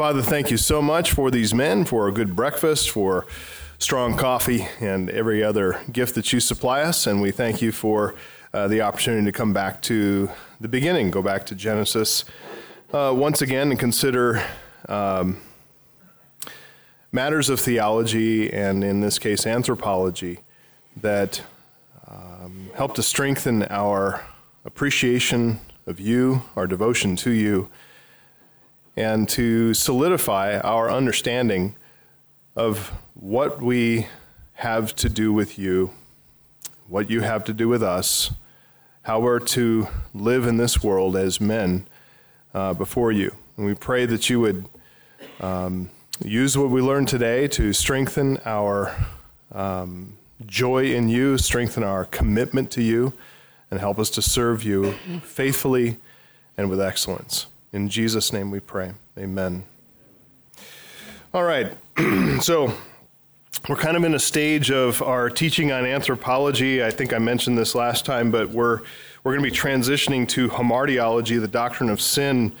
Father, thank you so much for these men, for a good breakfast, for strong coffee, and every other gift that you supply us. And we thank you for uh, the opportunity to come back to the beginning, go back to Genesis uh, once again and consider um, matters of theology and, in this case, anthropology that um, help to strengthen our appreciation of you, our devotion to you, and to solidify our understanding of what we have to do with you, what you have to do with us, how we're to live in this world as men uh, before you. And we pray that you would um, use what we learned today to strengthen our um, joy in you, strengthen our commitment to you, and help us to serve you faithfully and with excellence. In Jesus' name we pray. Amen. All right. so we're kind of in a stage of our teaching on anthropology. I think I mentioned this last time, but we're we're going to be transitioning to hamartiology, the doctrine of sin.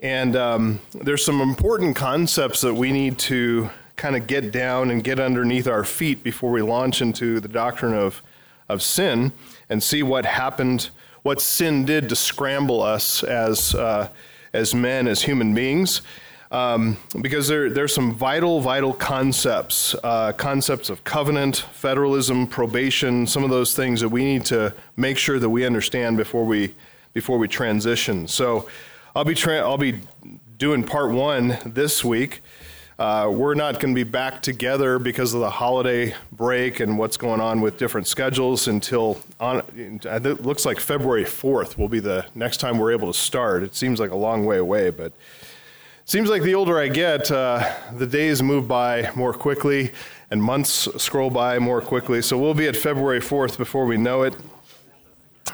And um, there's some important concepts that we need to kind of get down and get underneath our feet before we launch into the doctrine of, of sin and see what happened, what sin did to scramble us as, uh, as men, as human beings. Um, because there, there's some vital, vital concepts, uh, concepts of covenant, federalism, probation, some of those things that we need to make sure that we understand before we, before we transition. So I'll be, tra- I'll be doing part one this week. Uh, we're not going to be back together because of the holiday break and what's going on with different schedules until on, it looks like February 4th will be the next time we're able to start. It seems like a long way away, but it seems like the older I get, uh, the days move by more quickly and months scroll by more quickly. So we'll be at February 4th before we know it.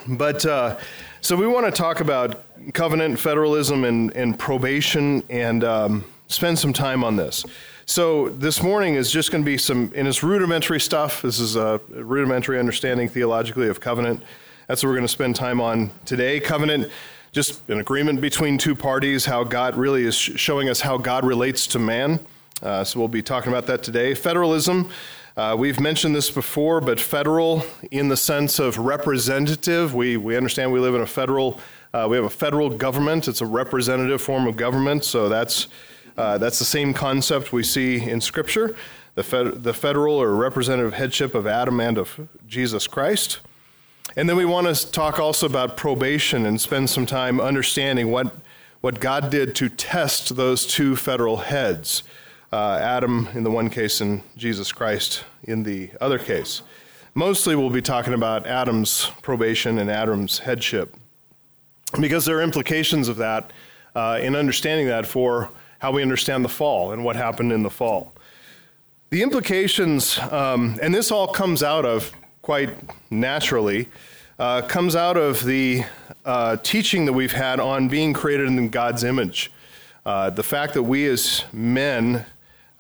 But uh, so we want to talk about covenant federalism and, and probation and. Um, spend some time on this. So this morning is just going to be some, in its rudimentary stuff. This is a rudimentary understanding theologically of covenant. That's what we're going to spend time on today. Covenant, just an agreement between two parties, how God really is showing us how God relates to man. Uh, so we'll be talking about that today. Federalism, uh, we've mentioned this before, but federal in the sense of representative. We, we understand we live in a federal, uh, we have a federal government. It's a representative form of government, so that's uh, that's the same concept we see in Scripture the, fed- the federal or representative headship of Adam and of Jesus Christ. And then we want to talk also about probation and spend some time understanding what, what God did to test those two federal heads uh, Adam in the one case and Jesus Christ in the other case. Mostly we'll be talking about Adam's probation and Adam's headship because there are implications of that uh, in understanding that for how we understand the fall and what happened in the fall. The implications, um, and this all comes out of quite naturally, uh, comes out of the uh, teaching that we've had on being created in God's image. Uh, the fact that we as men,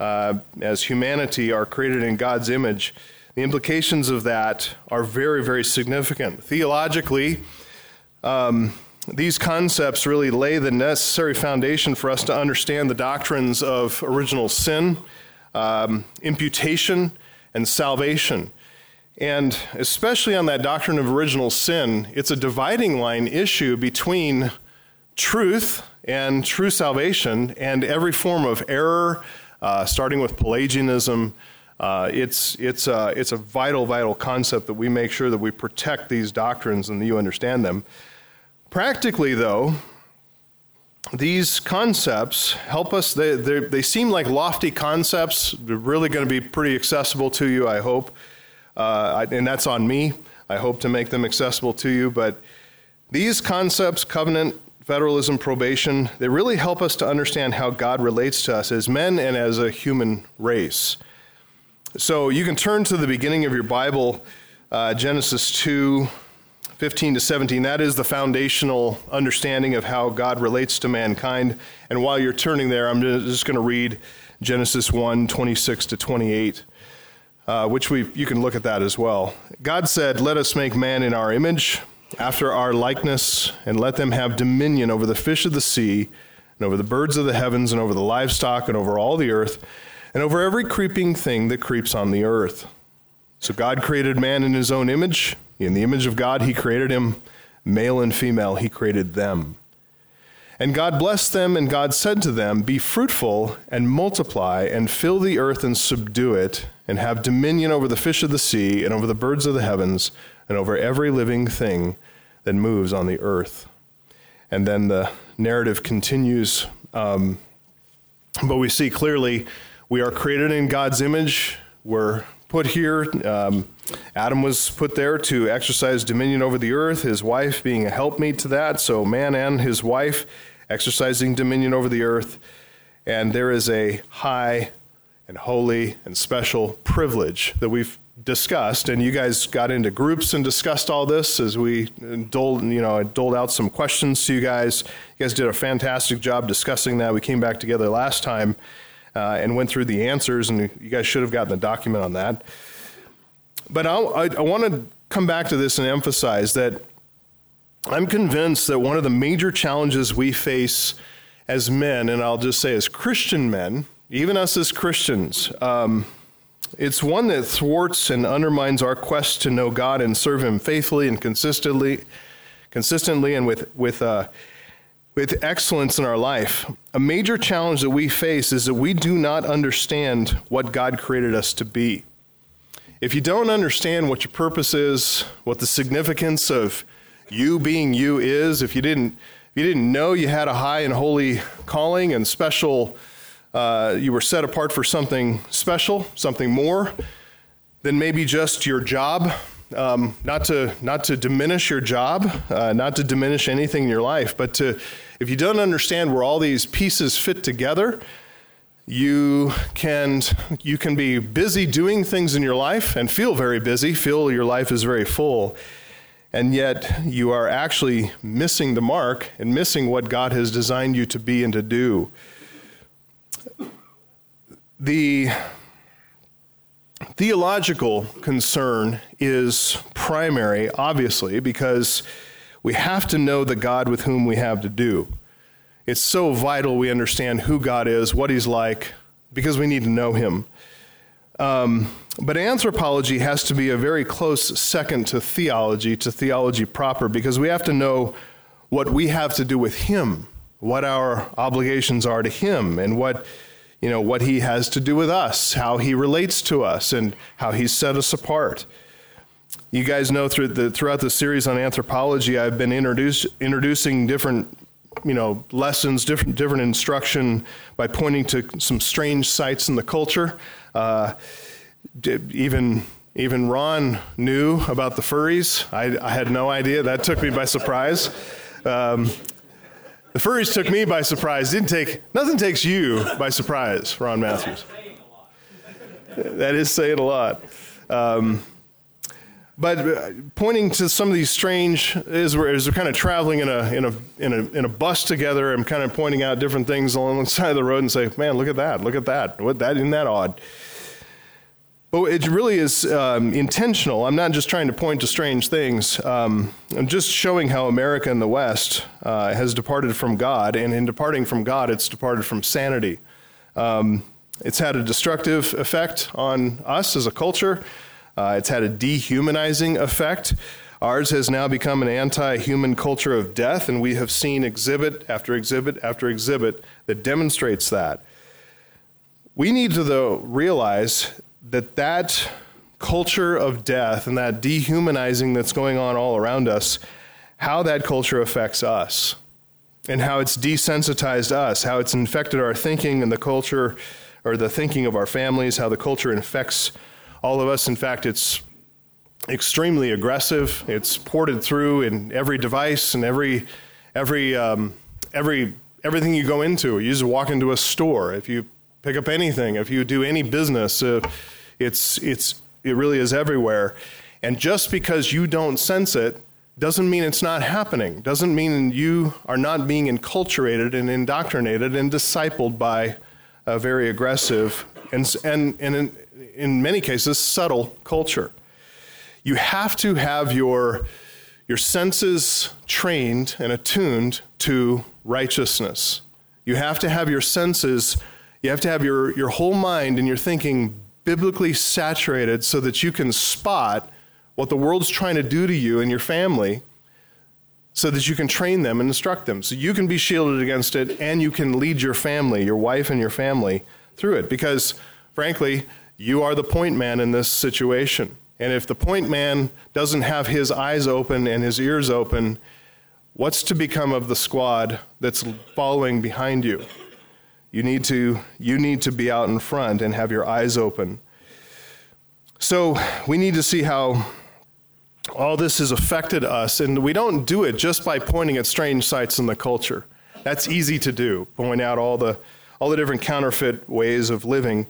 uh, as humanity, are created in God's image, the implications of that are very, very significant. Theologically, um, these concepts really lay the necessary foundation for us to understand the doctrines of original sin, um, imputation, and salvation. And especially on that doctrine of original sin, it's a dividing line issue between truth and true salvation and every form of error, uh, starting with Pelagianism. Uh, it's, it's, a, it's a vital, vital concept that we make sure that we protect these doctrines and that you understand them. Practically, though, these concepts help us. They, they seem like lofty concepts. They're really going to be pretty accessible to you, I hope. Uh, and that's on me. I hope to make them accessible to you. But these concepts, covenant, federalism, probation, they really help us to understand how God relates to us as men and as a human race. So you can turn to the beginning of your Bible, uh, Genesis 2, 15 to 17, that is the foundational understanding of how God relates to mankind. And while you're turning there, I'm just going to read Genesis 1 26 to 28, uh, which we, you can look at that as well. God said, Let us make man in our image, after our likeness, and let them have dominion over the fish of the sea, and over the birds of the heavens, and over the livestock, and over all the earth, and over every creeping thing that creeps on the earth. So God created man in his own image. In the image of God, he created him. Male and female, he created them. And God blessed them, and God said to them, Be fruitful and multiply, and fill the earth and subdue it, and have dominion over the fish of the sea, and over the birds of the heavens, and over every living thing that moves on the earth. And then the narrative continues. Um, but we see clearly we are created in God's image. We're put here. Um, Adam was put there to exercise dominion over the earth, his wife being a helpmeet to that. So, man and his wife exercising dominion over the earth. And there is a high and holy and special privilege that we've discussed. And you guys got into groups and discussed all this as we doled, you know, doled out some questions to you guys. You guys did a fantastic job discussing that. We came back together last time uh, and went through the answers, and you guys should have gotten the document on that. But I, I, I want to come back to this and emphasize that I'm convinced that one of the major challenges we face as men, and I'll just say as Christian men, even us as Christians, um, it's one that thwarts and undermines our quest to know God and serve Him faithfully and consistently, consistently and with with uh, with excellence in our life. A major challenge that we face is that we do not understand what God created us to be. If you don't understand what your purpose is, what the significance of you being you is, if you didn't, if you didn't know you had a high and holy calling and special, uh, you were set apart for something special, something more than maybe just your job. Um, not to not to diminish your job, uh, not to diminish anything in your life, but to if you don't understand where all these pieces fit together, you can you can be busy doing things in your life and feel very busy feel your life is very full and yet you are actually missing the mark and missing what god has designed you to be and to do. The theological concern is primary obviously because we have to know the god with whom we have to do it's so vital we understand who God is, what He's like, because we need to know Him. Um, but anthropology has to be a very close second to theology, to theology proper, because we have to know what we have to do with Him, what our obligations are to Him, and what you know what He has to do with us, how He relates to us, and how He's set us apart. You guys know through the, throughout the series on anthropology, I've been introduce, introducing different you know lessons, different different instruction by pointing to some strange sights in the culture. Uh, even even Ron knew about the furries. I, I, had no idea. That took me by surprise. Um, the furries took me by surprise. Didn't take nothing takes you by surprise, Ron Matthews. That is saying a lot. Um, but uh, pointing to some of these strange is we're, as we're kind of traveling in a, in, a, in, a, in a bus together i'm kind of pointing out different things along the side of the road and say man look at that look at that. What that isn't that odd? But it really is um, intentional. I'm not just trying to point to strange things. Um, i'm just showing how america in the west uh, has departed from god and in departing from god it's departed from sanity. Um, it's had a destructive effect on us as a culture uh, it's had a dehumanizing effect. Ours has now become an anti human culture of death, and we have seen exhibit after exhibit after exhibit that demonstrates that. We need to, though, realize that that culture of death and that dehumanizing that's going on all around us, how that culture affects us and how it's desensitized us, how it's infected our thinking and the culture or the thinking of our families, how the culture infects all of us. In fact, it's extremely aggressive. It's ported through in every device and every every um, every everything you go into. You just walk into a store. If you pick up anything, if you do any business, uh, it's it's it really is everywhere. And just because you don't sense it doesn't mean it's not happening. Doesn't mean you are not being enculturated and indoctrinated and discipled by a very aggressive and and and in many cases, subtle culture. You have to have your, your senses trained and attuned to righteousness. You have to have your senses, you have to have your, your whole mind and your thinking biblically saturated so that you can spot what the world's trying to do to you and your family so that you can train them and instruct them. So you can be shielded against it and you can lead your family, your wife and your family through it. Because, frankly, you are the point man in this situation. And if the point man doesn't have his eyes open and his ears open, what's to become of the squad that's following behind you? You need to, you need to be out in front and have your eyes open. So we need to see how all this has affected us, and we don't do it just by pointing at strange sights in the culture. That's easy to do, point out all the, all the different counterfeit ways of living.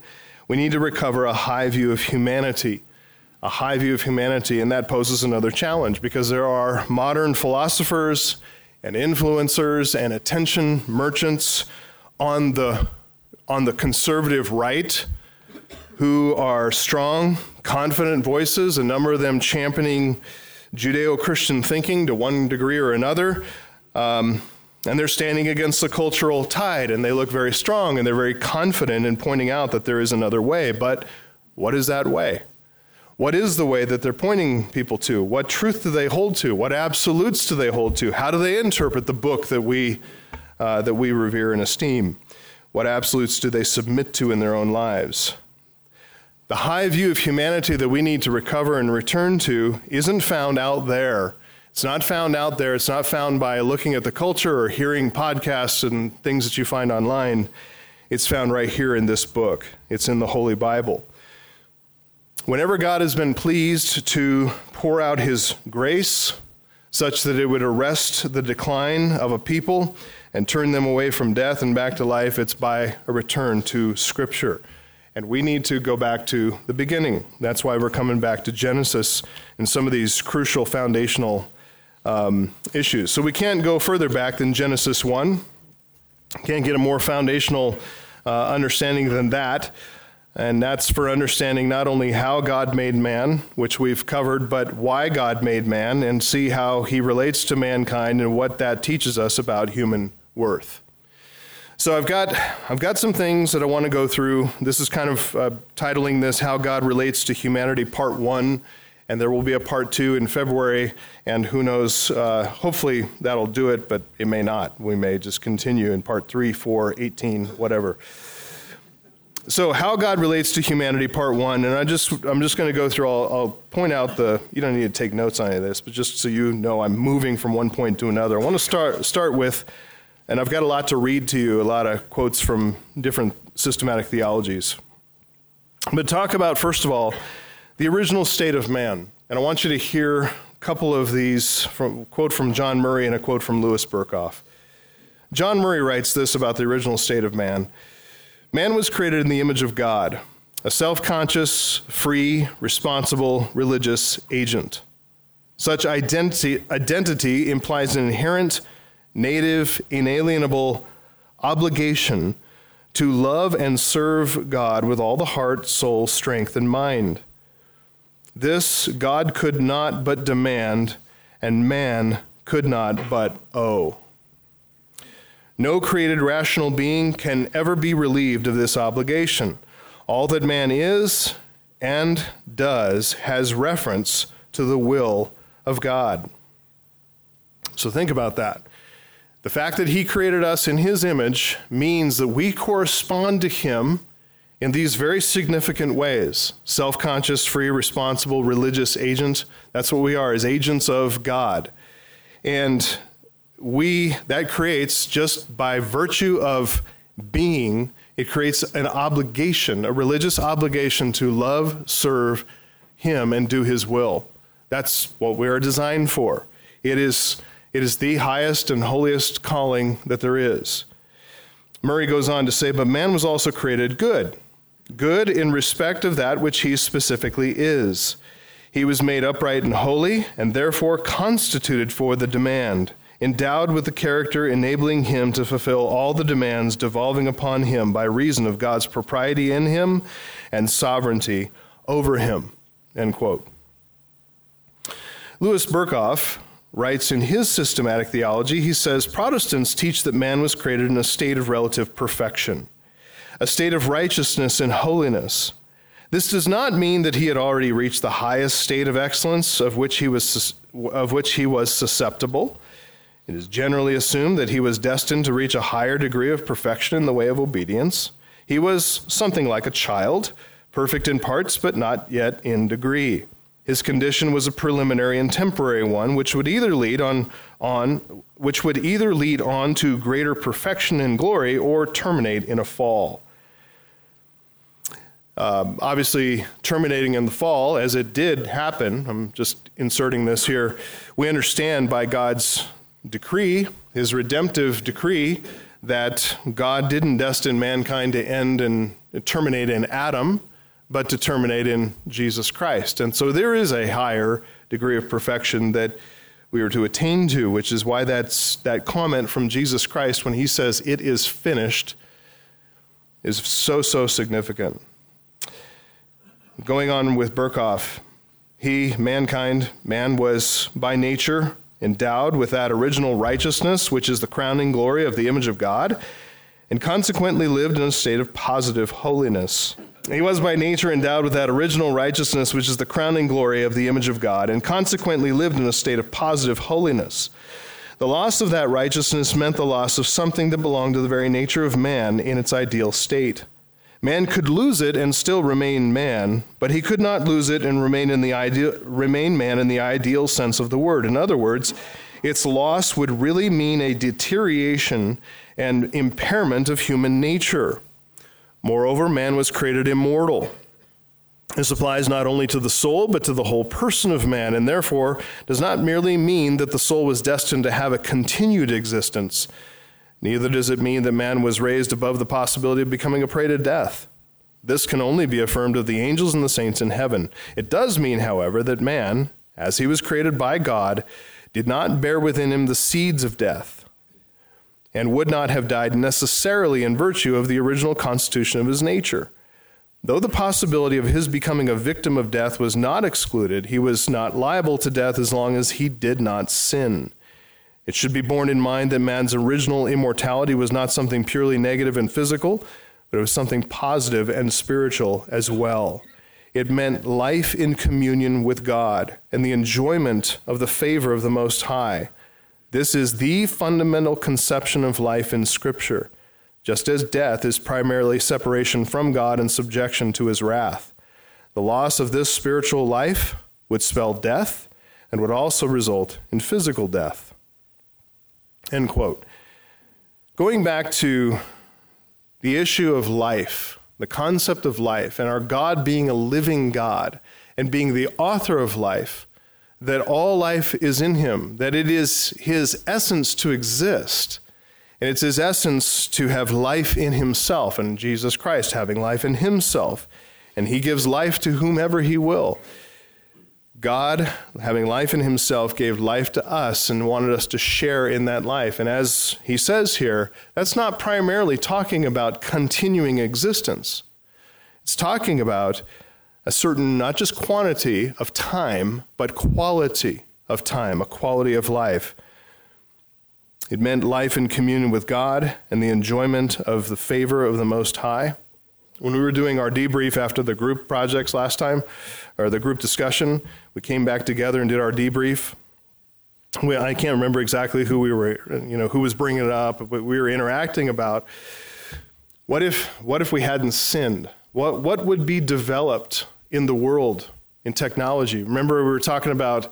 We need to recover a high view of humanity, a high view of humanity, and that poses another challenge because there are modern philosophers and influencers and attention merchants on the, on the conservative right who are strong, confident voices, a number of them championing Judeo Christian thinking to one degree or another. Um, and they're standing against the cultural tide, and they look very strong, and they're very confident in pointing out that there is another way. But what is that way? What is the way that they're pointing people to? What truth do they hold to? What absolutes do they hold to? How do they interpret the book that we, uh, that we revere and esteem? What absolutes do they submit to in their own lives? The high view of humanity that we need to recover and return to isn't found out there. It's not found out there. It's not found by looking at the culture or hearing podcasts and things that you find online. It's found right here in this book. It's in the Holy Bible. Whenever God has been pleased to pour out his grace such that it would arrest the decline of a people and turn them away from death and back to life, it's by a return to Scripture. And we need to go back to the beginning. That's why we're coming back to Genesis and some of these crucial foundational um, issues. So we can't go further back than Genesis 1. Can't get a more foundational uh, understanding than that. And that's for understanding not only how God made man, which we've covered, but why God made man, and see how he relates to mankind and what that teaches us about human worth. So I've got I've got some things that I want to go through. This is kind of uh, titling this "How God Relates to Humanity" Part One, and there will be a Part Two in February. And who knows? Uh, hopefully that'll do it, but it may not. We may just continue in Part Three, Four, Eighteen, whatever. So how God relates to humanity, Part One, and I just I'm just going to go through. I'll, I'll point out the. You don't need to take notes on any of this, but just so you know, I'm moving from one point to another. I want to start start with and I've got a lot to read to you, a lot of quotes from different systematic theologies. But talk about, first of all, the original state of man. And I want you to hear a couple of these from quote from John Murray and a quote from Louis Berkhof. John Murray writes this about the original state of man Man was created in the image of God, a self conscious, free, responsible, religious agent. Such identity, identity implies an inherent native, inalienable obligation to love and serve God with all the heart, soul, strength, and mind. This God could not but demand, and man could not but owe. No created rational being can ever be relieved of this obligation. All that man is and does has reference to the will of God. So think about that. The fact that He created us in His image means that we correspond to Him in these very significant ways self conscious, free, responsible, religious agent. That's what we are, as agents of God. And we, that creates, just by virtue of being, it creates an obligation, a religious obligation to love, serve Him, and do His will. That's what we are designed for. It is it is the highest and holiest calling that there is. Murray goes on to say, But man was also created good, good in respect of that which he specifically is. He was made upright and holy, and therefore constituted for the demand, endowed with the character enabling him to fulfill all the demands devolving upon him by reason of God's propriety in him and sovereignty over him. End quote. Louis Berkhof writes in his systematic theology, he says Protestants teach that man was created in a state of relative perfection, a state of righteousness and holiness. This does not mean that he had already reached the highest state of excellence of which he was, of which he was susceptible. It is generally assumed that he was destined to reach a higher degree of perfection in the way of obedience. He was something like a child, perfect in parts, but not yet in degree. His condition was a preliminary and temporary one, which would either lead on, on which would either lead on to greater perfection and glory or terminate in a fall. Um, obviously, terminating in the fall, as it did happen, I'm just inserting this here, we understand by God's decree, his redemptive decree, that God didn't destine mankind to end and terminate in Adam, but to terminate in Jesus Christ. And so there is a higher degree of perfection that we are to attain to, which is why that's, that comment from Jesus Christ when he says, It is finished, is so, so significant. Going on with Berkhof, he, mankind, man was by nature endowed with that original righteousness, which is the crowning glory of the image of God, and consequently lived in a state of positive holiness. He was by nature endowed with that original righteousness, which is the crowning glory of the image of God, and consequently lived in a state of positive holiness. The loss of that righteousness meant the loss of something that belonged to the very nature of man in its ideal state. Man could lose it and still remain man, but he could not lose it and remain in the ideal, remain man in the ideal sense of the word. In other words, its loss would really mean a deterioration and impairment of human nature. Moreover, man was created immortal. This applies not only to the soul, but to the whole person of man, and therefore does not merely mean that the soul was destined to have a continued existence Neither does it mean that man was raised above the possibility of becoming a prey to death. This can only be affirmed of the angels and the saints in heaven. It does mean, however, that man, as he was created by God, did not bear within him the seeds of death, and would not have died necessarily in virtue of the original constitution of his nature. Though the possibility of his becoming a victim of death was not excluded, he was not liable to death as long as he did not sin. It should be borne in mind that man's original immortality was not something purely negative and physical, but it was something positive and spiritual as well. It meant life in communion with God and the enjoyment of the favor of the Most High. This is the fundamental conception of life in Scripture, just as death is primarily separation from God and subjection to his wrath. The loss of this spiritual life would spell death and would also result in physical death. End quote. Going back to the issue of life, the concept of life, and our God being a living God and being the author of life, that all life is in Him, that it is His essence to exist. And it's His essence to have life in Himself, and Jesus Christ having life in Himself. And He gives life to whomever He will. God, having life in himself, gave life to us and wanted us to share in that life. And as he says here, that's not primarily talking about continuing existence. It's talking about a certain, not just quantity of time, but quality of time, a quality of life. It meant life in communion with God and the enjoyment of the favor of the Most High. When we were doing our debrief after the group projects last time, or the group discussion, we came back together and did our debrief. We, I can't remember exactly who we were, you know, who was bringing it up, but we were interacting about what if, what if we hadn't sinned? What, what would be developed in the world in technology? Remember, we were talking about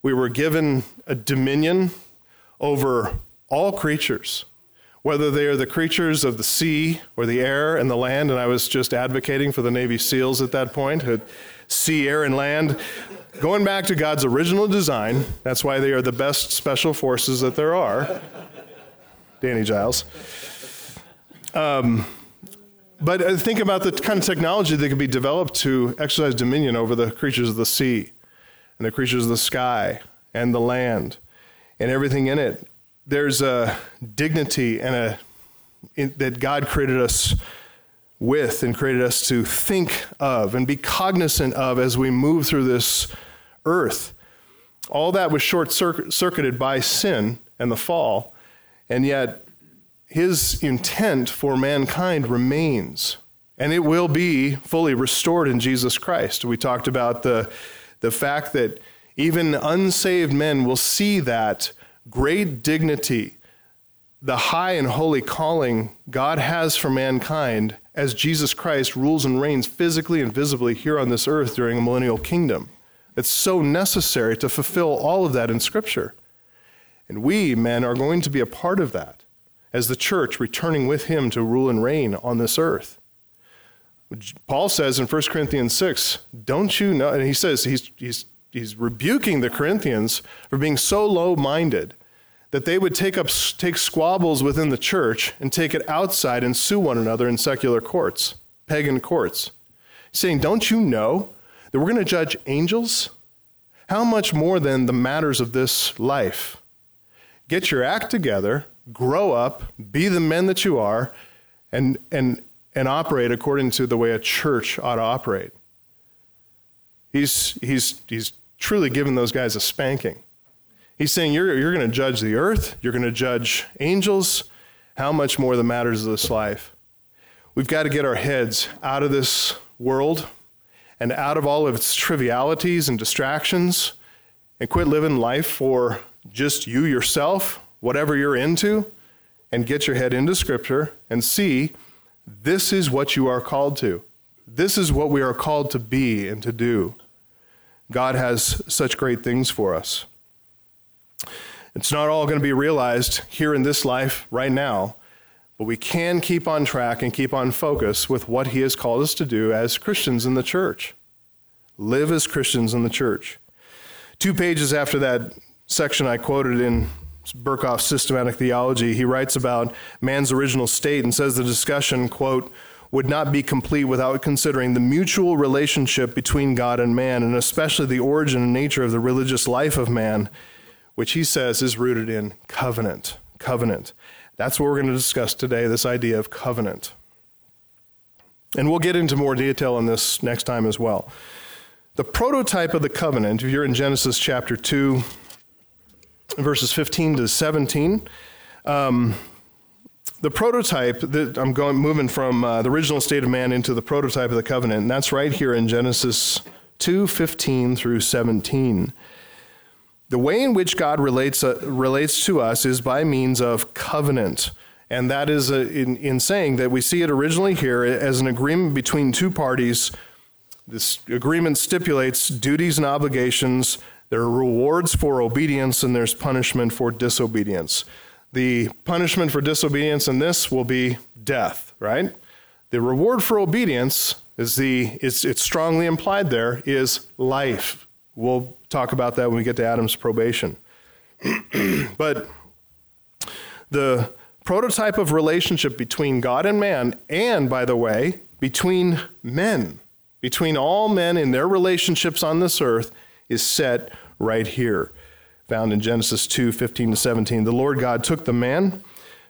we were given a dominion over all creatures whether they are the creatures of the sea or the air and the land, and I was just advocating for the Navy SEALs at that point, sea, air, and land. Going back to God's original design, that's why they are the best special forces that there are. Danny Giles. Um, but uh, think about the kind of technology that could be developed to exercise dominion over the creatures of the sea and the creatures of the sky and the land and everything in it there's a dignity and a in, that God created us with and created us to think of and be cognizant of as we move through this earth. All that was short circuited by sin and the fall, and yet his intent for mankind remains, and it will be fully restored in Jesus Christ. We talked about the, the fact that even unsaved men will see that great dignity, the high and holy calling God has for mankind as Jesus Christ rules and reigns physically and visibly here on this earth during a millennial kingdom. It's so necessary to fulfill all of that in Scripture. And we, men, are going to be a part of that as the church returning with him to rule and reign on this earth. Paul says in 1 Corinthians 6, don't you know? And he says he's, he's, he's rebuking the Corinthians for being so low minded that they would take, up, take squabbles within the church and take it outside and sue one another in secular courts, pagan courts. Saying, don't you know that we're going to judge angels? How much more than the matters of this life? Get your act together grow up, be the men that you are, and, and, and operate according to the way a church ought to operate. He's, he's, he's truly given those guys a spanking. He's saying, You're, you're going to judge the earth, you're going to judge angels. How much more the matters of this life? We've got to get our heads out of this world and out of all of its trivialities and distractions and quit living life for just you yourself whatever you're into, and get your head into Scripture and see this is what you are called to. This is what we are called to be and to do. God has such great things for us. It's not all going to be realized here in this life right now, but we can keep on track and keep on focus with what He has called us to do as Christians in the church. Live as Christians in the church. Two pages after that section I quoted in Berkhof's systematic theology, he writes about man's original state and says the discussion, quote, would not be complete without considering the mutual relationship between God and man, and especially the origin and nature of the religious life of man, which he says is rooted in covenant. Covenant. That's what we're going to discuss today this idea of covenant. And we'll get into more detail on this next time as well. The prototype of the covenant, if you're in Genesis chapter 2, verses 15 to 17. Um, the prototype that I'm going moving from uh, the original state of man into the prototype of the covenant, and that's right here in Genesis 2 15 through 17. The way in which God relates, uh, relates to us is by means of covenant. And that is uh, in, in saying that we see it originally here as an agreement between two parties. This agreement stipulates duties and obligations there are rewards for obedience and there's punishment for disobedience. The punishment for disobedience in this will be death, right? The reward for obedience is the it's, it's strongly implied there is life. We'll talk about that when we get to Adam's probation. but the prototype of relationship between God and man, and by the way, between men, between all men in their relationships on this earth, is set right here, found in Genesis 2 15 to 17. The Lord God took the man,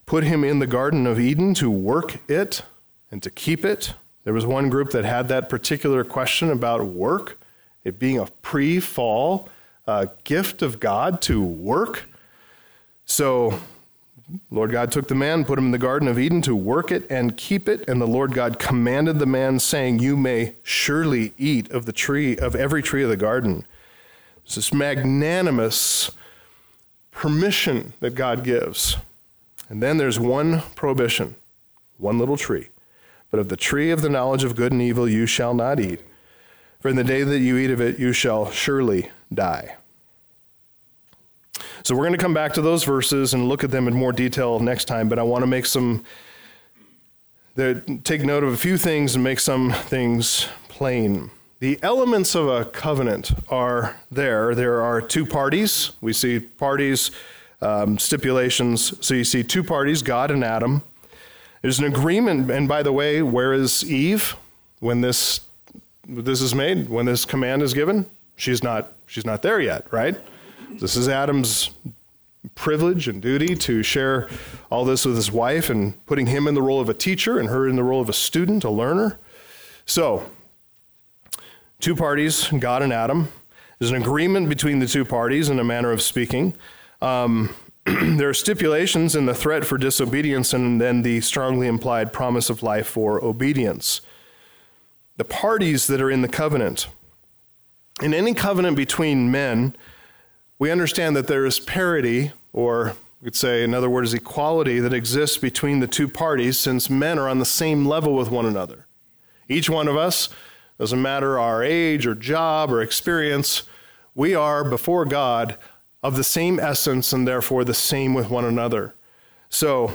put him in the Garden of Eden to work it and to keep it. There was one group that had that particular question about work, it being a pre fall uh, gift of God to work. So, Lord God took the man, put him in the Garden of Eden to work it and keep it. And the Lord God commanded the man, saying, You may surely eat of the tree, of every tree of the garden. It's this magnanimous permission that God gives. And then there's one prohibition, one little tree. But of the tree of the knowledge of good and evil you shall not eat, for in the day that you eat of it you shall surely die. So we're going to come back to those verses and look at them in more detail next time, but I want to make some take note of a few things and make some things plain. The elements of a covenant are there. There are two parties. We see parties, um, stipulations. So you see two parties, God and Adam. There's an agreement. And by the way, where is Eve when this this is made? When this command is given? She's not. She's not there yet, right? This is Adam's privilege and duty to share all this with his wife and putting him in the role of a teacher and her in the role of a student, a learner. So Two parties, God and Adam. There's an agreement between the two parties in a manner of speaking. Um, there are stipulations in the threat for disobedience and then the strongly implied promise of life for obedience. The parties that are in the covenant. In any covenant between men, we understand that there is parity, or we could say, in other words, equality that exists between the two parties since men are on the same level with one another. Each one of us, doesn't matter our age or job or experience, we are before God of the same essence and therefore the same with one another. So,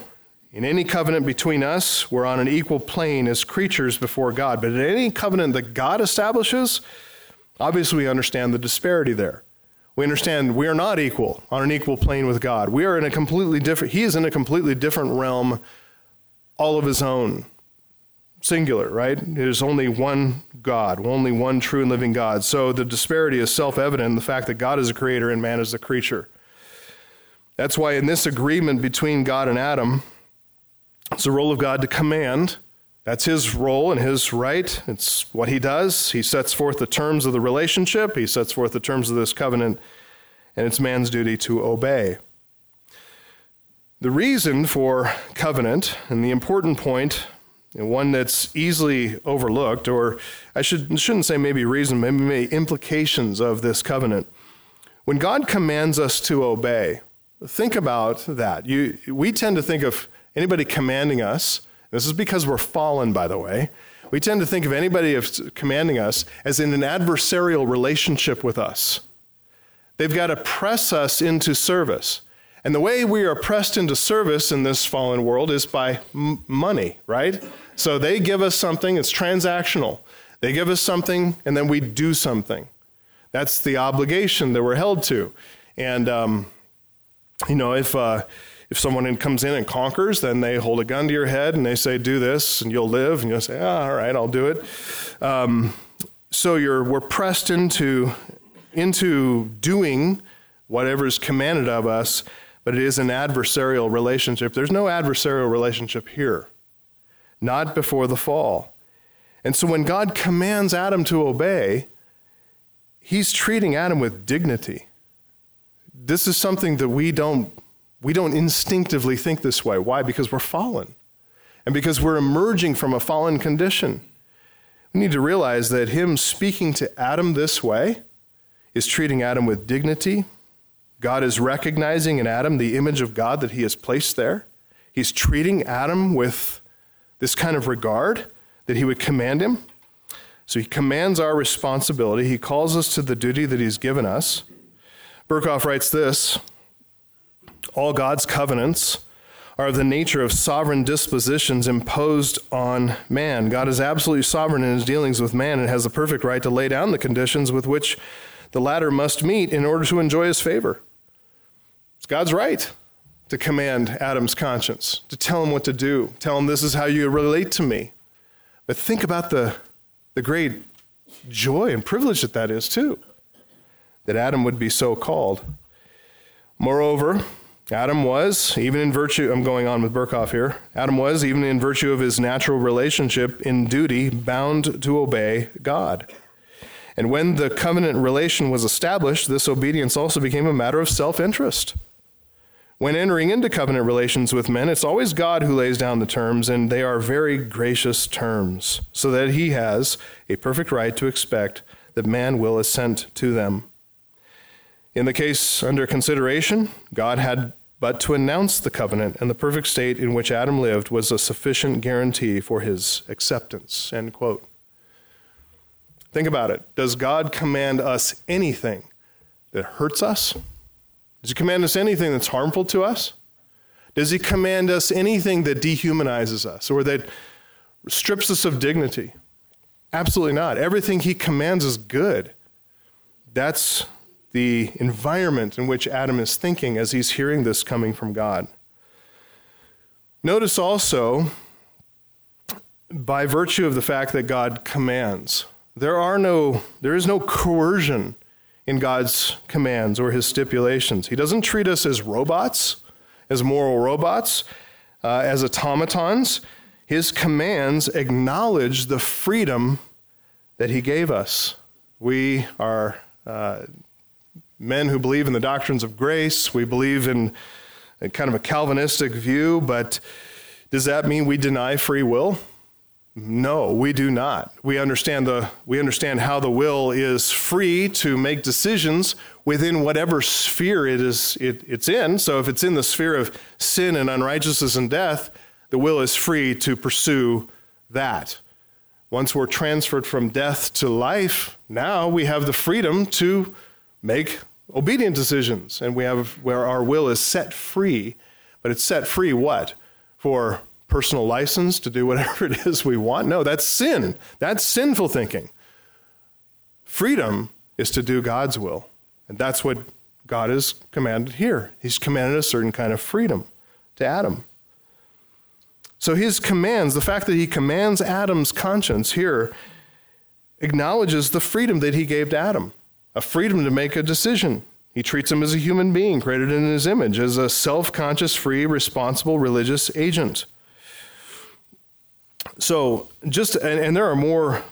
in any covenant between us, we're on an equal plane as creatures before God. But in any covenant that God establishes, obviously we understand the disparity there. We understand we are not equal on an equal plane with God. We are in a completely different, He is in a completely different realm, all of His own singular, right? There's only one God, only one true and living God. So the disparity is self evident in the fact that God is a creator and man is a creature. That's why in this agreement between God and Adam, it's the role of God to command. That's his role and his right. It's what he does. He sets forth the terms of the relationship, he sets forth the terms of this covenant, and it's man's duty to obey. The reason for covenant, and the important point and one that's easily overlooked, or I should, shouldn't say maybe reason, maybe, maybe implications of this covenant. When God commands us to obey, think about that. You, we tend to think of anybody commanding us, this is because we're fallen, by the way. We tend to think of anybody commanding us as in an adversarial relationship with us. They've got to press us into service. And the way we are pressed into service in this fallen world is by m- money, right? So they give us something, it's transactional. They give us something, and then we do something. That's the obligation that we're held to. And, um, you know, if, uh, if someone comes in and conquers, then they hold a gun to your head and they say, do this and you'll live. And you'll say, oh, all right, I'll do it. Um, so you're, we're pressed into, into doing whatever is commanded of us, but it is an adversarial relationship. There's no adversarial relationship here not before the fall. And so when God commands Adam to obey, he's treating Adam with dignity. This is something that we don't we don't instinctively think this way. Why? Because we're fallen. And because we're emerging from a fallen condition. We need to realize that him speaking to Adam this way is treating Adam with dignity. God is recognizing in Adam the image of God that he has placed there. He's treating Adam with this kind of regard that he would command him. So he commands our responsibility. He calls us to the duty that he's given us. Berkhof writes this All God's covenants are of the nature of sovereign dispositions imposed on man. God is absolutely sovereign in his dealings with man and has the perfect right to lay down the conditions with which the latter must meet in order to enjoy his favor. It's God's right to command Adam's conscience, to tell him what to do, tell him this is how you relate to me. But think about the, the great joy and privilege that that is, too, that Adam would be so called. Moreover, Adam was, even in virtue, I'm going on with Berkhof here, Adam was, even in virtue of his natural relationship in duty, bound to obey God. And when the covenant relation was established, this obedience also became a matter of self interest. When entering into covenant relations with men, it's always God who lays down the terms, and they are very gracious terms, so that he has a perfect right to expect that man will assent to them. In the case under consideration, God had but to announce the covenant, and the perfect state in which Adam lived was a sufficient guarantee for his acceptance. End quote. Think about it. Does God command us anything that hurts us? Does he command us anything that's harmful to us? Does he command us anything that dehumanizes us or that strips us of dignity? Absolutely not. Everything he commands is good. That's the environment in which Adam is thinking as he's hearing this coming from God. Notice also, by virtue of the fact that God commands, there, are no, there is no coercion in God's commands or his stipulations. He doesn't treat us as robots, as moral robots, uh, as automatons. His commands acknowledge the freedom that he gave us. We are uh, men who believe in the doctrines of grace. We believe in kind of a Calvinistic view, but does that mean we deny free will? No, we do not. We understand the we understand how the will is free to make decisions within whatever sphere it is it, it's in. So if it's in the sphere of sin and unrighteousness and death, the will is free to pursue that. Once we're transferred from death to life, now we have the freedom to make obedient decisions, and we have where our will is set free. But it's set free what for personal license to do whatever it is we want. No, that's sin. That's sinful thinking. Freedom is to do God's will. And that's what God has commanded here. He's commanded a certain kind of freedom to Adam. So his commands, the fact that he commands Adam's conscience here, acknowledges the freedom that he gave to Adam a freedom to make a decision. He treats him as a human being created in his image, as a self conscious, free, responsible religious agent. So just and, and there are more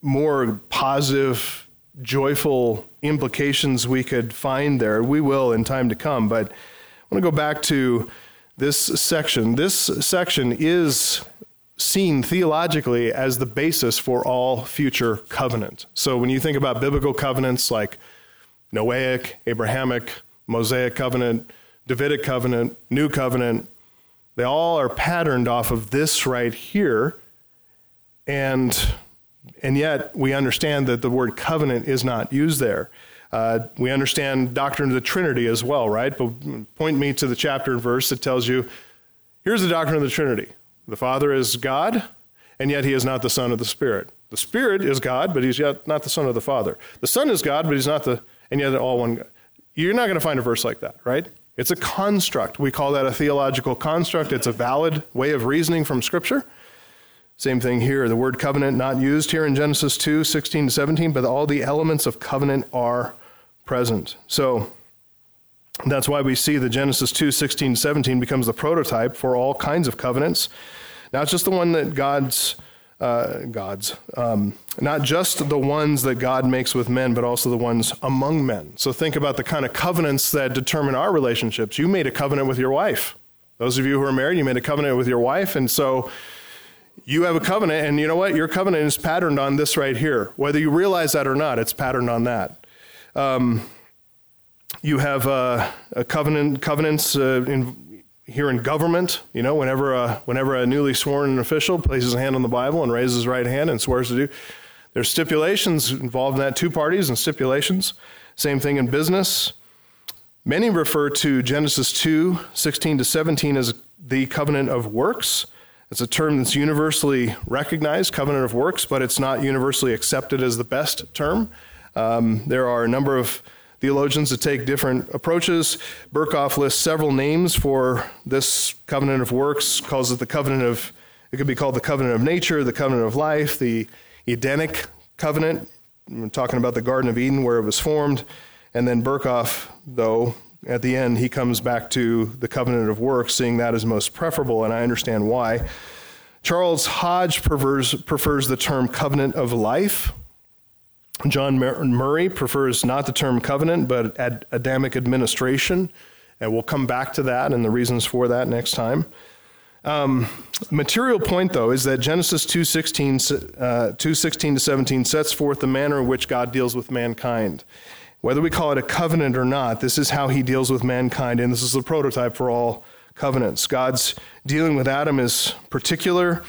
more positive, joyful implications we could find there. We will in time to come, but I want to go back to this section. This section is seen theologically as the basis for all future covenant. So when you think about biblical covenants like Noahic, Abrahamic, Mosaic covenant, Davidic covenant, New covenant, they all are patterned off of this right here. And, and yet we understand that the word covenant is not used there. Uh, we understand doctrine of the Trinity as well, right? But point me to the chapter and verse that tells you here's the doctrine of the Trinity. The Father is God, and yet he is not the Son of the Spirit. The Spirit is God, but he's yet not the Son of the Father. The Son is God, but he's not the, and yet all one God. You're not going to find a verse like that, right? It's a construct. We call that a theological construct. It's a valid way of reasoning from Scripture. Same thing here. The word covenant not used here in Genesis 2, 16 to 17, but all the elements of covenant are present. So that's why we see the Genesis 2, 16 17 becomes the prototype for all kinds of covenants. Not just the one that God's uh, gods, um, not just the ones that God makes with men, but also the ones among men. So think about the kind of covenants that determine our relationships. You made a covenant with your wife. Those of you who are married, you made a covenant with your wife, and so you have a covenant, and you know what? Your covenant is patterned on this right here. Whether you realize that or not, it's patterned on that. Um, you have uh, a covenant covenants uh, in here in government, you know, whenever a, whenever a newly sworn official places a hand on the Bible and raises his right hand and swears to do, there's stipulations involved in that, two parties and stipulations. Same thing in business. Many refer to Genesis 2 16 to 17 as the covenant of works. It's a term that's universally recognized, covenant of works, but it's not universally accepted as the best term. Um, there are a number of theologians that take different approaches. Berkhof lists several names for this covenant of works, calls it the covenant of, it could be called the covenant of nature, the covenant of life, the Edenic covenant. Talking about the Garden of Eden where it was formed. And then Berkhof, though, at the end, he comes back to the covenant of works, seeing that as most preferable, and I understand why. Charles Hodge prefers, prefers the term covenant of life John Murray prefers not the term covenant, but Adamic administration, and we'll come back to that and the reasons for that next time. Um, material point, though, is that Genesis 2.16 uh, 2.16 to 17 sets forth the manner in which God deals with mankind. Whether we call it a covenant or not, this is how he deals with mankind, and this is the prototype for all covenants. God's dealing with Adam is particular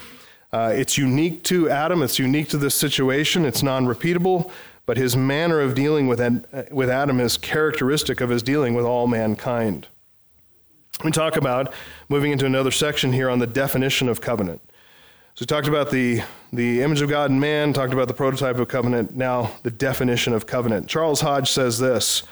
uh, it's unique to Adam, it's unique to this situation, it's non repeatable, but his manner of dealing with, Ad, with Adam is characteristic of his dealing with all mankind. We talk about, moving into another section here, on the definition of covenant. So we talked about the, the image of God in man, talked about the prototype of covenant, now the definition of covenant. Charles Hodge says this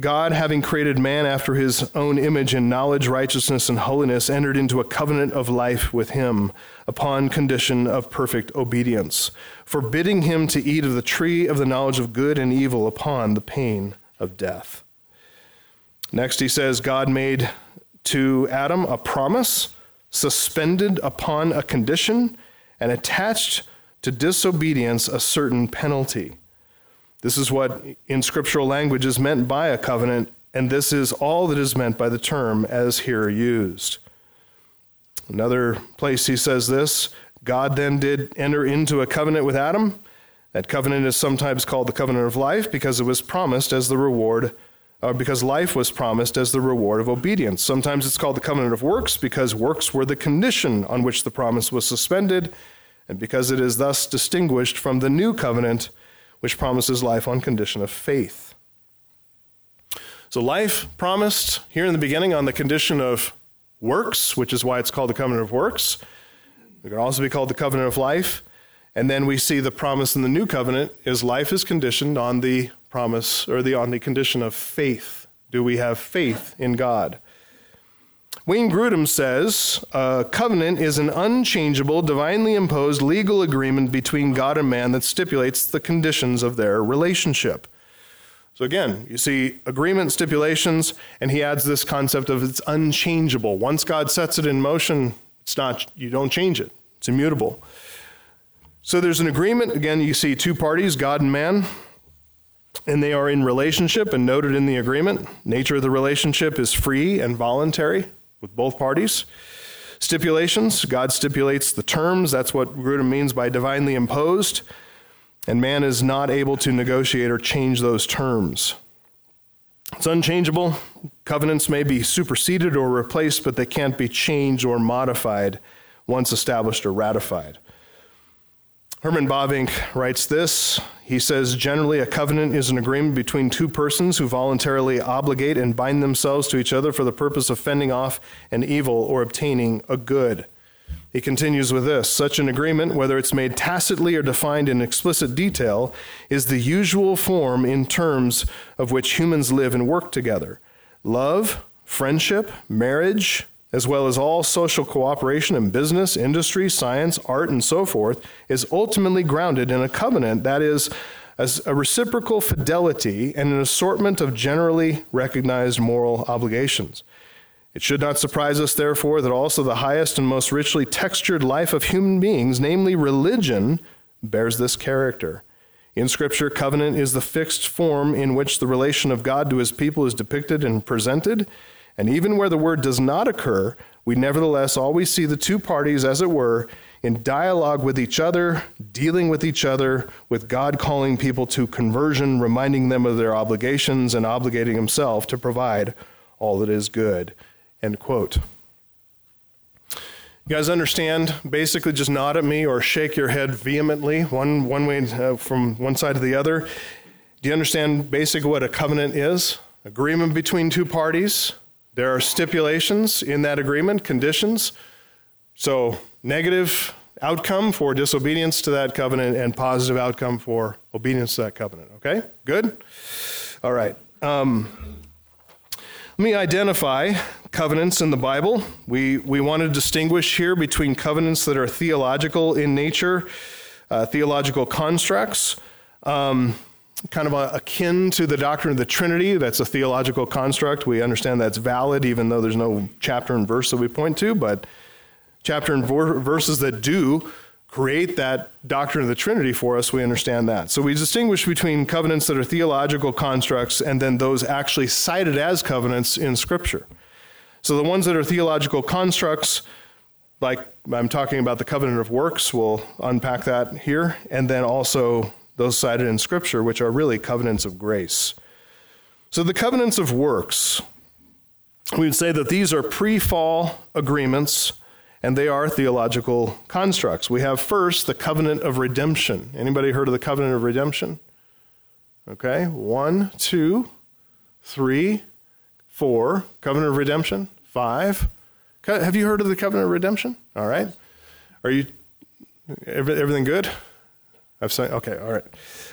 God, having created man after his own image in knowledge, righteousness, and holiness, entered into a covenant of life with him upon condition of perfect obedience, forbidding him to eat of the tree of the knowledge of good and evil upon the pain of death. Next, he says, God made to Adam a promise suspended upon a condition and attached to disobedience a certain penalty. This is what in scriptural language is meant by a covenant, and this is all that is meant by the term as here used. Another place he says this God then did enter into a covenant with Adam. That covenant is sometimes called the covenant of life because it was promised as the reward, or because life was promised as the reward of obedience. Sometimes it's called the covenant of works because works were the condition on which the promise was suspended, and because it is thus distinguished from the new covenant, which promises life on condition of faith. So, life promised here in the beginning on the condition of works, which is why it's called the covenant of works. It could also be called the covenant of life. And then we see the promise in the new covenant is life is conditioned on the promise or the on the condition of faith. Do we have faith in God? Wayne Grudem says a covenant is an unchangeable, divinely imposed legal agreement between God and man that stipulates the conditions of their relationship. So again, you see agreement stipulations, and he adds this concept of it's unchangeable. Once God sets it in motion, it's not, you don't change it, it's immutable. So there's an agreement. Again, you see two parties, God and man, and they are in relationship and noted in the agreement. Nature of the relationship is free and voluntary with both parties. Stipulations, God stipulates the terms. That's what Grudem means by divinely imposed. And man is not able to negotiate or change those terms. It's unchangeable. Covenants may be superseded or replaced, but they can't be changed or modified once established or ratified. Herman Bavinck writes this. He says generally, a covenant is an agreement between two persons who voluntarily obligate and bind themselves to each other for the purpose of fending off an evil or obtaining a good. He continues with this such an agreement, whether it's made tacitly or defined in explicit detail, is the usual form in terms of which humans live and work together. Love, friendship, marriage, as well as all social cooperation in business, industry, science, art, and so forth, is ultimately grounded in a covenant that is as a reciprocal fidelity and an assortment of generally recognized moral obligations. It should not surprise us, therefore, that also the highest and most richly textured life of human beings, namely religion, bears this character. In Scripture, covenant is the fixed form in which the relation of God to his people is depicted and presented. And even where the word does not occur, we nevertheless always see the two parties, as it were, in dialogue with each other, dealing with each other, with God calling people to conversion, reminding them of their obligations, and obligating himself to provide all that is good. End quote. You guys understand? Basically, just nod at me or shake your head vehemently, one, one way uh, from one side to the other. Do you understand basically what a covenant is? Agreement between two parties. There are stipulations in that agreement, conditions. So, negative outcome for disobedience to that covenant and positive outcome for obedience to that covenant. Okay? Good? All right. Um, let me identify covenants in the Bible. We, we want to distinguish here between covenants that are theological in nature, uh, theological constructs, um, kind of akin to the doctrine of the Trinity. That's a theological construct. We understand that's valid, even though there's no chapter and verse that we point to, but chapter and ver- verses that do create that doctrine of the Trinity for us, we understand that. So we distinguish between covenants that are theological constructs and then those actually cited as covenants in Scripture. So the ones that are theological constructs, like I'm talking about the covenant of works, we'll unpack that here, and then also those cited in Scripture, which are really covenants of grace. So the covenants of works, we would say that these are pre fall agreements and they are theological constructs. We have first the covenant of redemption. Anybody heard of the covenant of redemption? Okay, one, two, three, four. Covenant of redemption. Five. Have you heard of the covenant of redemption? All right. Are you everything good? I've said okay. All right.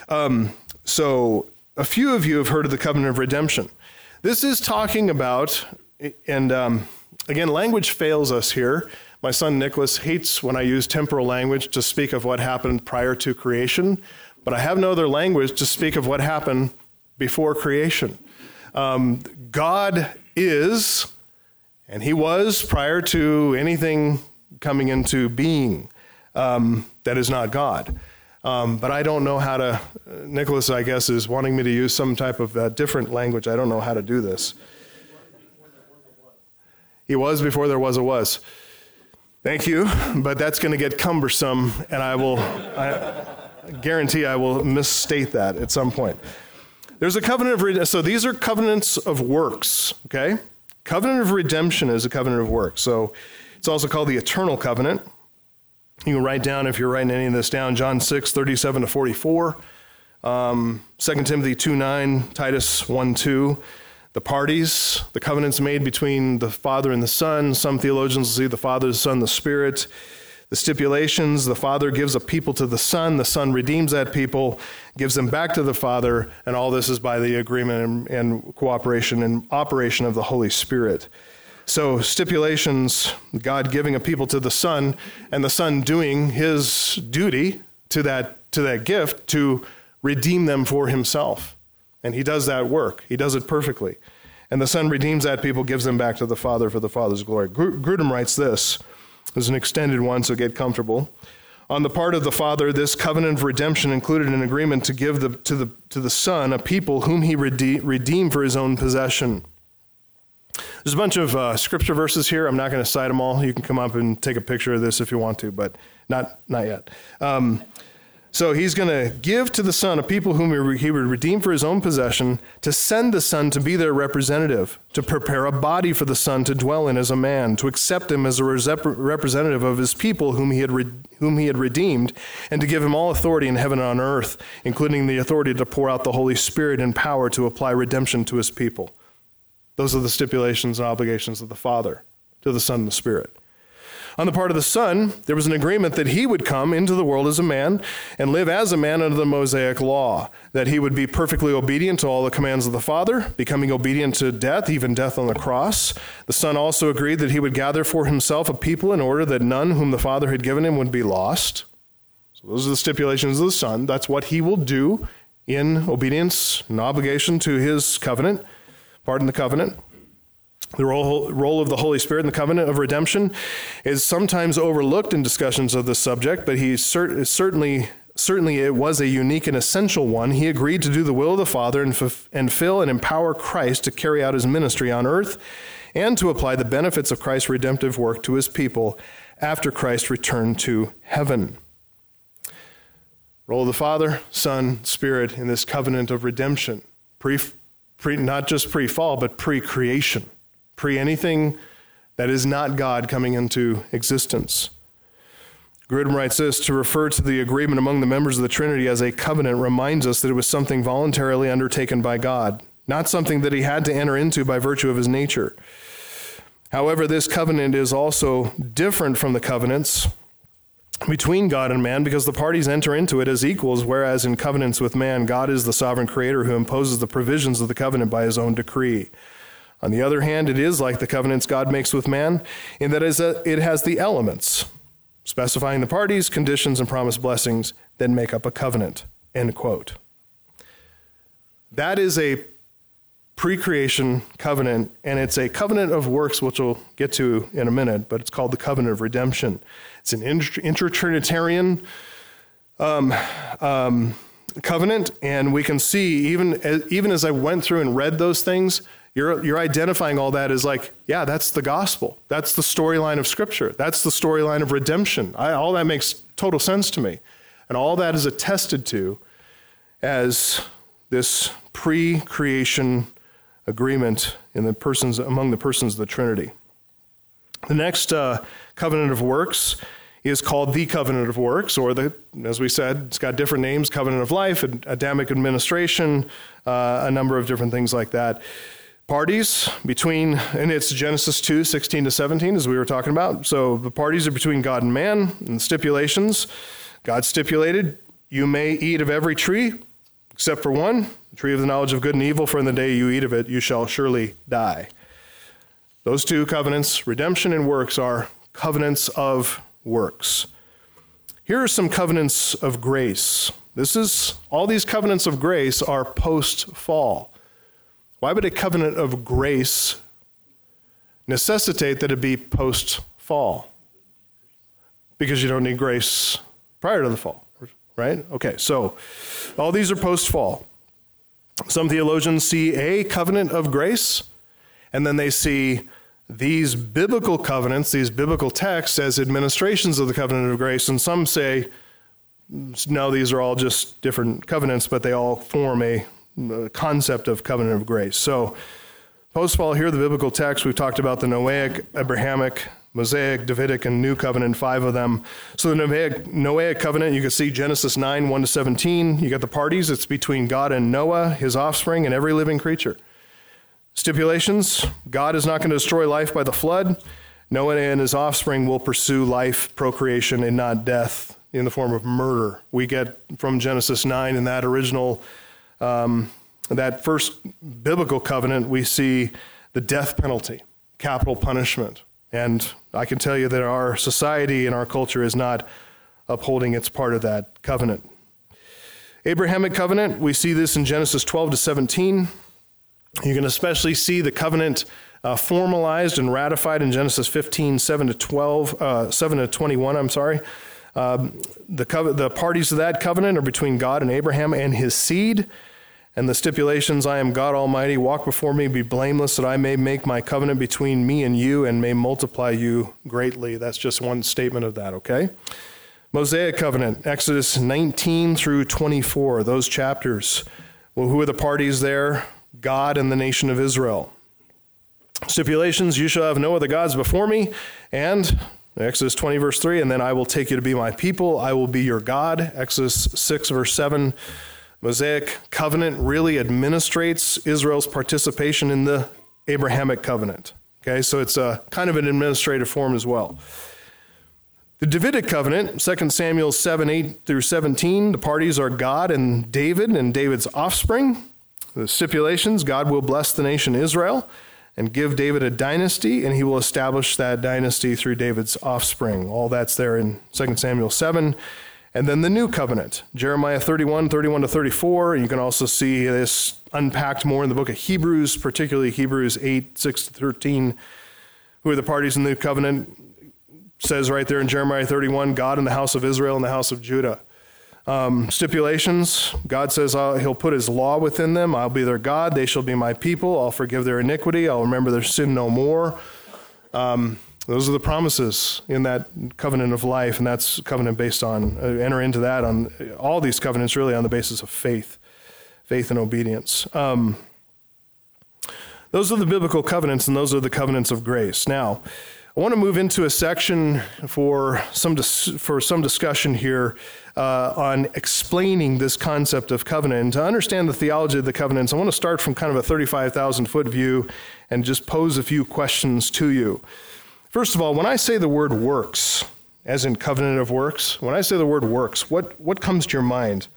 Um, so a few of you have heard of the covenant of redemption. This is talking about, and um, again, language fails us here. My son Nicholas hates when I use temporal language to speak of what happened prior to creation, but I have no other language to speak of what happened before creation. Um, God is, and He was prior to anything coming into being um, that is not God. Um, but I don't know how to. Uh, Nicholas, I guess, is wanting me to use some type of uh, different language. I don't know how to do this. He was before there was a was. Thank you, but that's going to get cumbersome, and I will I guarantee I will misstate that at some point. There's a covenant of so these are covenants of works. Okay, covenant of redemption is a covenant of works. So it's also called the eternal covenant. You can write down if you're writing any of this down. John 6, 37 to 44. Um, 2 Timothy 2 9, Titus 1 2 the parties, the covenants made between the Father and the Son. Some theologians see the Father, the Son, the Spirit. The stipulations the Father gives a people to the Son, the Son redeems that people, gives them back to the Father, and all this is by the agreement and, and cooperation and operation of the Holy Spirit. So, stipulations, God giving a people to the Son, and the Son doing his duty to that, to that gift to redeem them for himself. And he does that work, he does it perfectly. And the Son redeems that people, gives them back to the Father for the Father's glory. Grudem writes this. Is an extended one, so get comfortable. On the part of the Father, this covenant of redemption included an agreement to give the, to, the, to the Son a people whom he rede- redeemed for his own possession. There's a bunch of uh, scripture verses here. I'm not going to cite them all. You can come up and take a picture of this if you want to, but not, not yet. Um, so he's going to give to the Son a people whom he would redeem for his own possession, to send the Son to be their representative, to prepare a body for the Son to dwell in as a man, to accept him as a representative of his people whom he had, re- whom he had redeemed, and to give him all authority in heaven and on earth, including the authority to pour out the Holy Spirit and power to apply redemption to his people. Those are the stipulations and obligations of the Father to the Son and the Spirit. On the part of the Son, there was an agreement that he would come into the world as a man and live as a man under the Mosaic law, that he would be perfectly obedient to all the commands of the Father, becoming obedient to death, even death on the cross. The Son also agreed that he would gather for himself a people in order that none whom the Father had given him would be lost. So those are the stipulations of the Son. That's what he will do in obedience and obligation to his covenant, pardon the covenant. The role, role of the Holy Spirit in the covenant of redemption is sometimes overlooked in discussions of this subject, but he cert- certainly certainly it was a unique and essential one. He agreed to do the will of the Father and, f- and fill and empower Christ to carry out his ministry on earth and to apply the benefits of Christ's redemptive work to his people after Christ returned to heaven. Role of the Father, Son, Spirit in this covenant of redemption, pre, pre, not just pre fall, but pre creation pre anything that is not God coming into existence. Grudem writes this to refer to the agreement among the members of the Trinity as a covenant reminds us that it was something voluntarily undertaken by God, not something that he had to enter into by virtue of his nature. However, this covenant is also different from the covenants between God and man because the parties enter into it as equals, whereas in covenants with man, God is the sovereign creator who imposes the provisions of the covenant by his own decree. On the other hand, it is like the covenants God makes with man, in that it has the elements, specifying the parties, conditions, and promised blessings that make up a covenant. End quote. That is a pre creation covenant, and it's a covenant of works, which we'll get to in a minute, but it's called the covenant of redemption. It's an inter Trinitarian um, um, covenant, and we can see, even as, even as I went through and read those things, you're, you're identifying all that as like, yeah, that's the gospel. That's the storyline of Scripture. That's the storyline of redemption. I, all that makes total sense to me. And all that is attested to as this pre creation agreement in the persons, among the persons of the Trinity. The next uh, covenant of works is called the covenant of works, or the, as we said, it's got different names covenant of life, Adamic administration, uh, a number of different things like that parties between, and it's Genesis 2 16 to 17, as we were talking about. So the parties are between God and man, and stipulations. God stipulated, You may eat of every tree except for one, the tree of the knowledge of good and evil, for in the day you eat of it, you shall surely die. Those two covenants, redemption and works, are covenants of works. Here are some covenants of grace. This is all these covenants of grace are post fall. Why would a covenant of grace necessitate that it be post fall? Because you don't need grace prior to the fall. right? Okay, so all these are post fall. Some theologians see a covenant of grace, and then they see these biblical covenants, these biblical texts, as administrations of the covenant of grace, and some say, no, these are all just different covenants, but they all form a, a concept of covenant of grace. So, post fall here, the biblical texts, we've talked about the Noahic, Abrahamic, Mosaic, Davidic, and New Covenant, five of them. So the Noahic, Noahic covenant, you can see Genesis 9, 1 to 17. You got the parties, it's between God and Noah, his offspring, and every living creature. Stipulations God is not going to destroy life by the flood. Noah and his offspring will pursue life, procreation, and not death in the form of murder. We get from Genesis 9 in that original, um, that first biblical covenant, we see the death penalty, capital punishment. And I can tell you that our society and our culture is not upholding its part of that covenant. Abrahamic covenant, we see this in Genesis 12 to 17. You can especially see the covenant uh, formalized and ratified in Genesis 15, 7 to 12, uh, 7 to 21, I'm sorry. Um, the, co- the parties to that covenant are between God and Abraham and his seed. And the stipulations I am God Almighty, walk before me, be blameless, that I may make my covenant between me and you and may multiply you greatly. That's just one statement of that, okay? Mosaic covenant, Exodus 19 through 24, those chapters. Well, who are the parties there? God and the nation of Israel. Stipulations you shall have no other gods before me, and Exodus 20, verse 3, and then I will take you to be my people, I will be your God. Exodus 6, verse 7. Mosaic covenant really administrates Israel's participation in the Abrahamic covenant. Okay, so it's a kind of an administrative form as well. The Davidic covenant, 2 Samuel 7 8 through 17, the parties are God and David and David's offspring. The stipulations God will bless the nation Israel and give David a dynasty, and he will establish that dynasty through David's offspring. All that's there in 2 Samuel 7. And then the new covenant, Jeremiah 31, 31 to 34. You can also see this unpacked more in the book of Hebrews, particularly Hebrews 8, 6 to 13. Who are the parties in the new covenant? says right there in Jeremiah 31 God in the house of Israel and the house of Judah. Um, stipulations God says uh, He'll put His law within them. I'll be their God. They shall be my people. I'll forgive their iniquity. I'll remember their sin no more. Um, those are the promises in that covenant of life, and that's covenant based on, uh, enter into that on all these covenants really on the basis of faith, faith and obedience. Um, those are the biblical covenants, and those are the covenants of grace. Now, I want to move into a section for some, dis- for some discussion here uh, on explaining this concept of covenant. And to understand the theology of the covenants, I want to start from kind of a 35,000 foot view and just pose a few questions to you. First of all, when I say the word works, as in covenant of works, when I say the word works, what, what comes to your mind?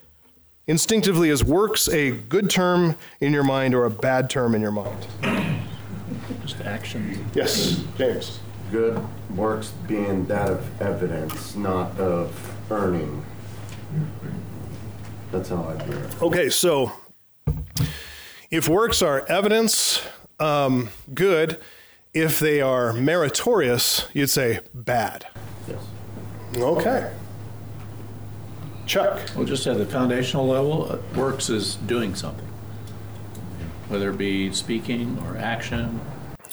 Instinctively, is works a good term in your mind or a bad term in your mind? Just action. Yes, James. Good works being that of evidence, not of earning. That's how I hear it. Okay, so if works are evidence, um, good, if they are meritorious, you'd say bad. Yes. Okay. Chuck. Well, just at the foundational level, uh, works is doing something, whether it be speaking or action.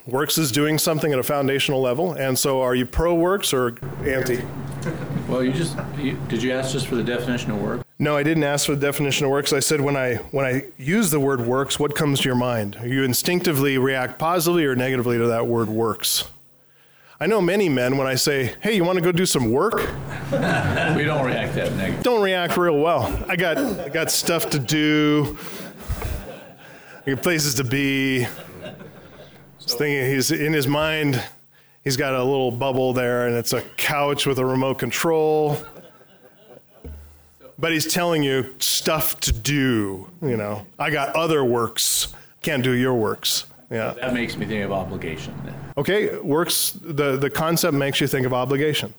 Works is doing something at a foundational level, and so are you pro works or anti? Well, you just you, did you ask just for the definition of work? No, I didn't ask for the definition of works. I said when I when I use the word works, what comes to your mind? You instinctively react positively or negatively to that word works. I know many men when I say, "Hey, you want to go do some work?" We don't react that negative. Don't react real well. I got I got stuff to do. I got places to be. He's thinking he's in his mind. He's got a little bubble there, and it's a couch with a remote control. But he's telling you stuff to do. You know, I got other works. Can't do your works. Yeah. That makes me think of obligation. Okay, works. The the concept makes you think of obligation,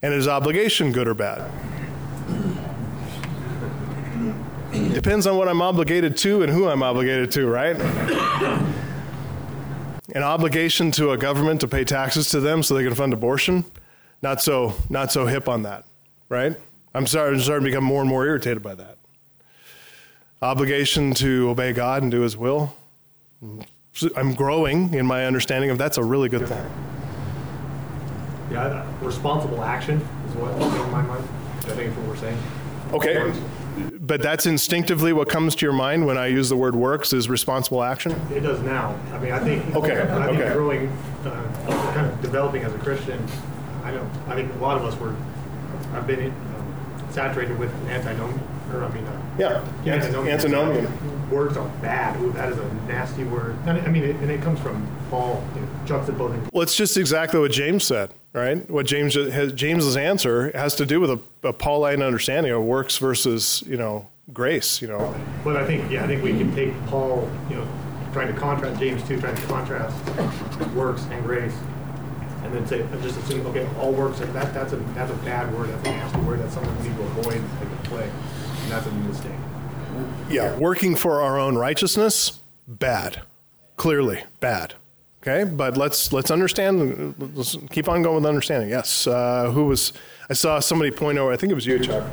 and is obligation good or bad? Depends on what I'm obligated to and who I'm obligated to, right? An obligation to a government to pay taxes to them so they can fund abortion, not so not so hip on that, right? I'm starting, I'm starting to become more and more irritated by that. Obligation to obey God and do His will. I'm growing in my understanding of that's a really good thing. Yeah, responsible action is what in my mind. I think what we're saying. Okay, but that's instinctively what comes to your mind when I use the word works is responsible action. It does now. I mean, I think. Okay, I think okay. growing, uh, kind of developing as a Christian. I know. I think a lot of us were. I've been saturated with antinomian, or I mean, uh, Yeah, antinomian. Words are bad. Ooh, that is a nasty word. And I mean, it, and it comes from Paul you know, juxtaposing. Well, it's just exactly what James said, right? What James has, James's answer has to do with a, a Pauline understanding of works versus you know grace. You know, But I think, yeah, I think we can take Paul, you know, trying to contrast James two, trying to contrast works and grace, and then say, and just assume, okay, all works are that. That's a that's a bad word. That's a nasty word. That's something we need to avoid like the plague, and that's a mistake. yeah, working for our own righteousness, bad, clearly bad. Okay, but let's let's understand. Let's keep on going with understanding. Yes, uh, who was? I saw somebody point over. I think it was you, Chuck.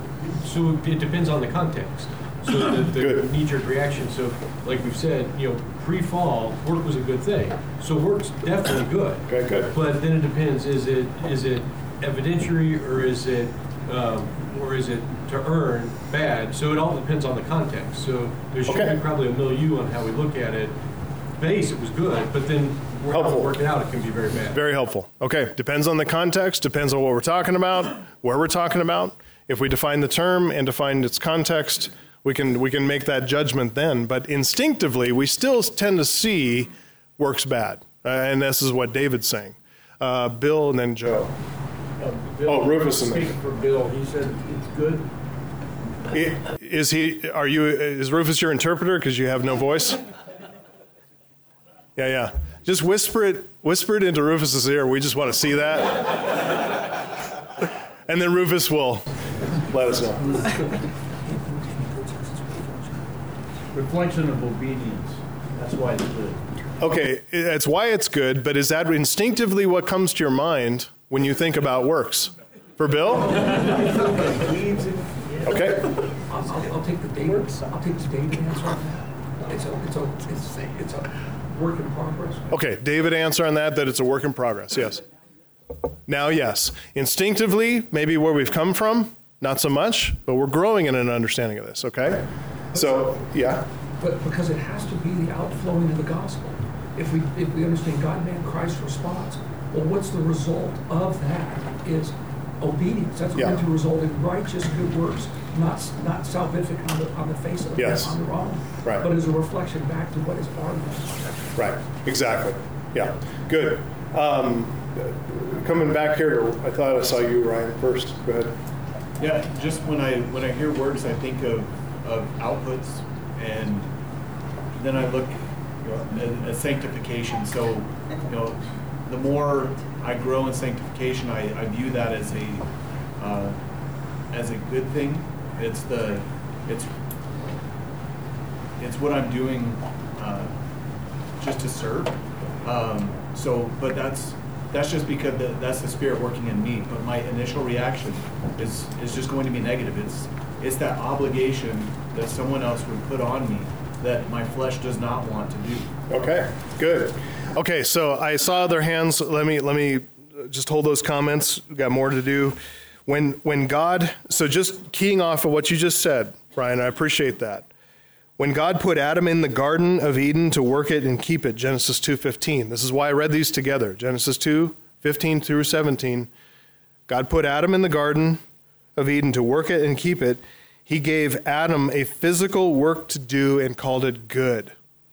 So it depends on the context. So the, the Good. knee-jerk reaction. So, like we've said, you know, pre-fall, work was a good thing. So work's definitely good. Okay, good. But then it depends: is it is it evidentiary or is it um, or is it to earn bad? So it all depends on the context. So there should Okay. be probably a milieu on how we look at it. Base, it was good, but then how Helpful. we work it out, it can be very bad. Very helpful. Okay, depends on the context, depends on what we're talking about, where we're talking about. If we define the term and define its context, we can we can make that judgment then. But instinctively, we still tend to see works bad, uh, and this is what David's saying. Uh, Bill and then Joe. Oh, Rufus and then- for Bill, he said it's good. I- Is he? Are you? Is Rufus your interpreter because you have no voice? Yeah, yeah. Just whisper it. Whisper it into Rufus's ear. We just want to see that, and then Rufus will let us know. Reflection of obedience. That's why it's good. Okay, that's why it's good. But is that instinctively what comes to your mind when you think about works? For Bill? Okay. I'll, I'll, I'll take the David, I'll take the David answer on that. It's a, it's a, it's, it's a work in progress. Okay, David answer on that that it's a work in progress. Yes. Now, yes, instinctively, maybe where we've come from, not so much, but we're growing in an understanding of this. Okay. So yeah, But because it has to be the outflowing of the gospel. If we, if we understand God, man, Christ response, well, what's the result of that is obedience. That's Yeah. going to result in righteous good works, not, not salvific on the, on the face of it, Yes. on their own. Right. But as a reflection back to what is our mission. right, exactly. Yeah, good. Um, coming back here, to, I thought I saw you, Ryan, first. Go ahead. Yeah, just when I when I hear words, I think of, of outputs, and then I look at, at sanctification. So, you know, the more I grow in sanctification, I, I view that as a uh, as a good thing. It's the it's it's what I'm doing uh, just to serve. Um, so, but that's that's just because the, that's the spirit working in me. But my initial reaction is is just going to be negative. It's it's that obligation that someone else would put on me that my flesh does not want to do. Okay, good. Okay, so I saw other hands. Let me let me just hold those comments. We've got more to do. When when God, so just keying off of what you just said, Brian, I appreciate that. When God put Adam in the Garden of Eden to work it and keep it, Genesis 2:15. This is why I read these together. Genesis 2:15 through 17. God put Adam in the Garden of Eden to work it and keep it. He gave Adam a physical work to do and called it good.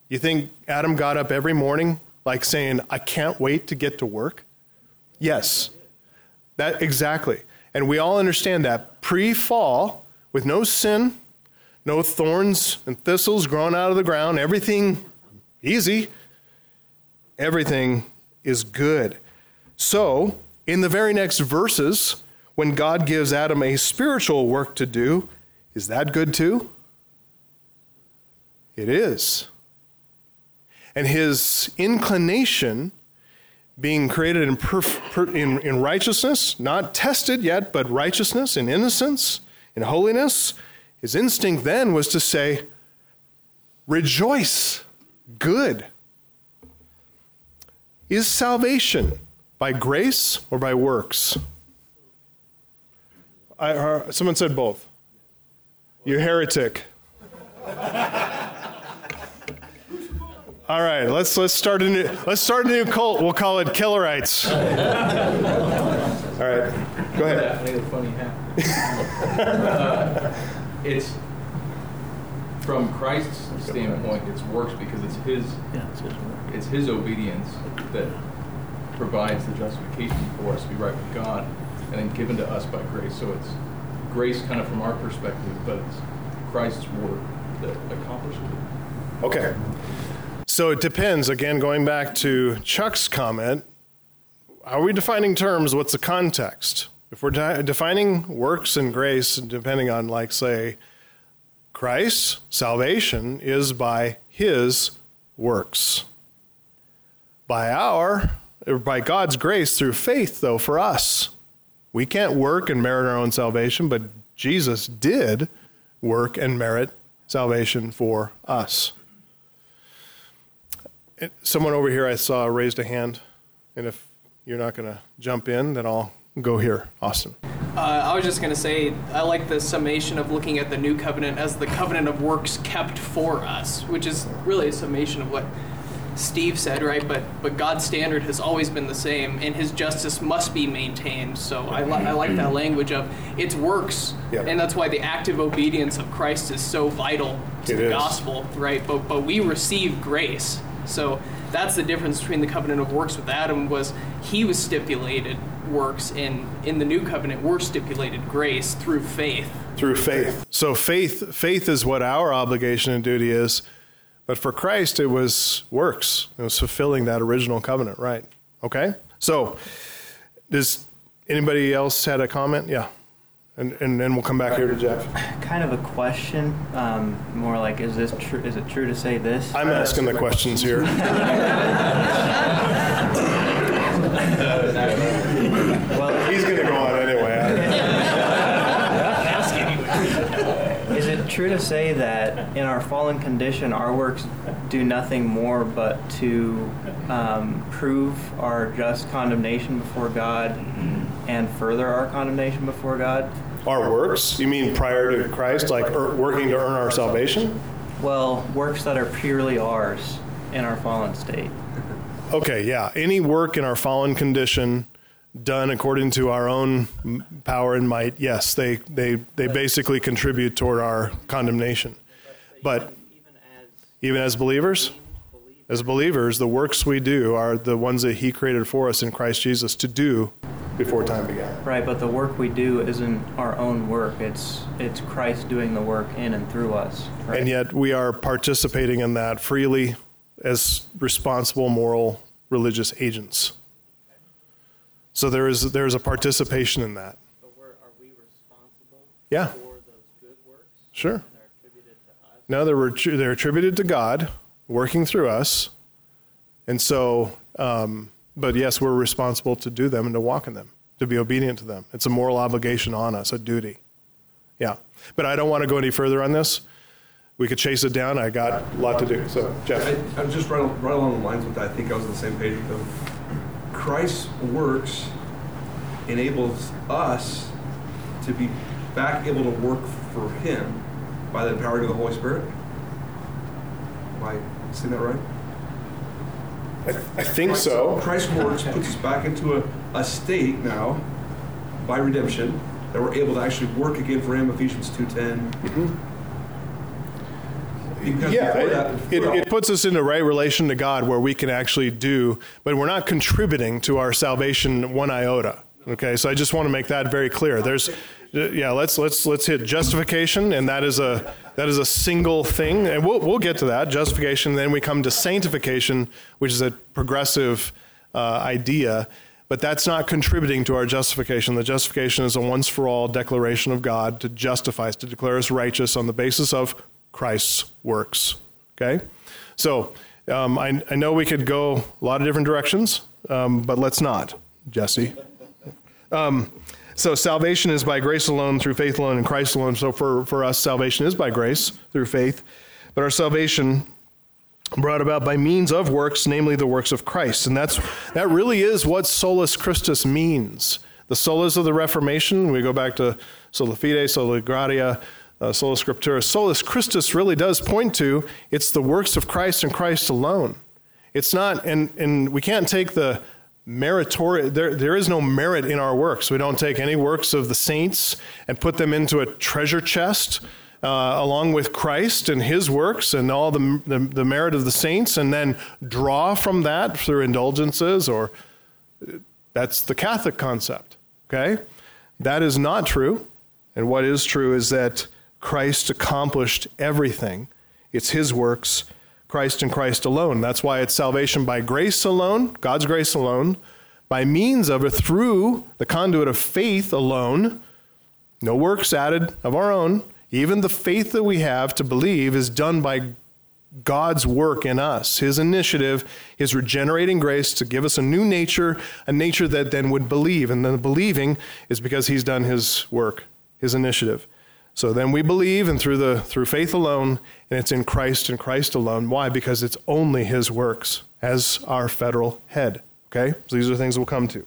You think Adam got up every morning like saying, I can't wait to get to work? Yes. That exactly. And we all understand that pre-fall, with no sin, no thorns and thistles growing out of the ground, everything easy, everything is good. So, in the very next verses, when God gives Adam a spiritual work to do, is that good too? It is. And his inclination, being created in, perf- per- in, in righteousness, not tested yet, but righteousness in innocence, in holiness, his instinct then was to say, Rejoice, good. Is salvation by grace or by works? I, uh, someone said both. You're heretic. All right, let's let's start a new let's start a new cult. We'll call it Killerites. All right, go ahead. I think it's funny hat. uh, it's from Christ's standpoint, it's works because it's his Yeah, it's his work. it's his obedience that provides the justification for us to be right with God, and then given to us by grace. So it's grace kind of from our perspective, but it's Christ's work that accomplishes it. Okay. So it depends. Again, going back to Chuck's comment, are we defining terms? What's the context? If we're de- defining works and grace, depending on, like, say, Christ, salvation is by his works. By our, by God's grace through faith, though, for us. We can't work and merit our own salvation, but Jesus did work and merit salvation for us. Someone over here I saw raised a hand, and if you're not going to jump in, then I'll go here. Austin. Uh, I was just going to say, I like the summation of looking at the new covenant as the covenant of works kept for us, which is really a summation of what Steve said, right? But but God's standard has always been the same, and His justice must be maintained. So I, li- I like that language of it's works, and that's why the active obedience of Christ is so vital to It the is. gospel, right? But but we receive grace, so that's the difference between the covenant of works with Adam was he was stipulated works, and in the new covenant we're stipulated grace through faith. through faith. So faith faith is what our obligation and duty is, but for Christ it was works. It was fulfilling that original covenant, right? Okay? So does anybody else had a comment? Yeah. And and then we'll come back here to Jeff. kind of a question, um, more like, is this true? Is it true to say this? I'm asking the questions here. well, He's going to go on anyway. is it true to say that in our fallen condition, our works do nothing more but to um, prove our just condemnation before God and further our condemnation before God? Our works? You mean prior to Christ, like er, working to earn our salvation? Well, works that are purely ours in our fallen state. Okay, yeah. Any work in our fallen condition done according to our own power and might, yes, they, they, they basically contribute toward our condemnation. But even as believers, as believers, the works we do are the ones that He created for us in Christ Jesus to do before time began. Right, but the work we do isn't our own work. It's it's Christ doing the work in and through us. Right? And yet we are participating in that freely as responsible, moral, religious agents. So there is there is a participation in that. But we're, are we responsible Yeah. for those good works Sure. that are attributed to us? No, they're they're attributed to God, working through us, and so. Um, but yes, we're responsible to do them and to walk in them, to be obedient to them. It's a moral obligation on us, a duty. Yeah, but I don't want to go any further on this. We could chase it down. I got a lot to do. So, Jeff. I, I'm just right, right along the lines with that. I think I was on the same page with them. Christ's works enables us to be back able to work for Him by the empowering of the Holy Spirit. Am I saying that right? I, I think so. Christ's works puts us back into a, a state now by redemption that we're able to actually work again for Him. Ephesians two mm-hmm. Because Yeah, before it, that- it, it puts us in the right relation to God where we can actually do, but we're not contributing to our salvation one iota. Okay, so I just want to make that very clear. There's, yeah, let's let's let's hit justification, and that is a that is a single thing, and we'll we'll get to that justification. Then we come to sanctification, which is a progressive uh, idea, but that's not contributing to our justification. The justification is a once for all declaration of God to justify us, to declare us righteous on the basis of Christ's works. Okay? So um, I, I know we could go a lot of different directions, um, but let's not, Jesse. Um, So salvation is by grace alone, through faith alone, in Christ alone. So for, for us, salvation is by grace, through faith. But our salvation brought about by means of works, namely the works of Christ. And that's that really is what solus Christus means. The solas of the Reformation, we go back to sola fide, sola gratia, uh, sola scriptura. Solus Christus really does point to it's the works of Christ and Christ alone. It's not, and, and we can't take the meritorious, there, there is no merit in our works. We don't take any works of the saints and put them into a treasure chest. Uh, along with Christ and his works and all the, the, the merit of the saints, and then draw from that through indulgences, or that's the Catholic concept. Okay? That is not true. And what is true is that Christ accomplished everything, it's his works. Christ and Christ alone. That's why it's salvation by grace alone, God's grace alone, by means of or through the conduit of faith alone, no works added of our own, even the faith that we have to believe is done by God's work in us, His initiative, His regenerating grace to give us a new nature, a nature that then would believe. And then the believing is because He's done His work, His initiative. So then we believe, and through, the, through faith alone, and it's in Christ and Christ alone. Why? Because it's only His works as our federal head. Okay? So these are things we'll come to.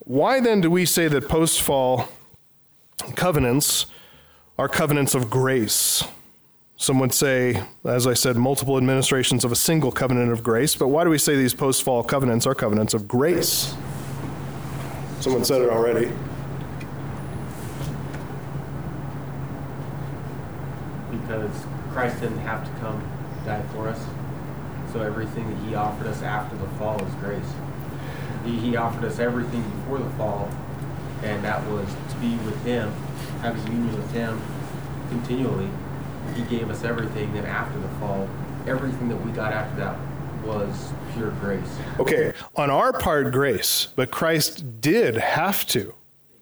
Why then do we say that post fall covenants are covenants of grace. Some would say, as I said, multiple administrations of a single covenant of grace, but why do we say these post fall covenants are covenants of grace? Someone said it already. Because Christ didn't have to come die for us. So everything that he offered us after the fall is grace. He, he offered us everything before the fall, and that was to be with him have a union with Him continually. He gave us everything. Then after the fall, everything that we got after that was pure grace. Okay, on our part, grace, but Christ did have to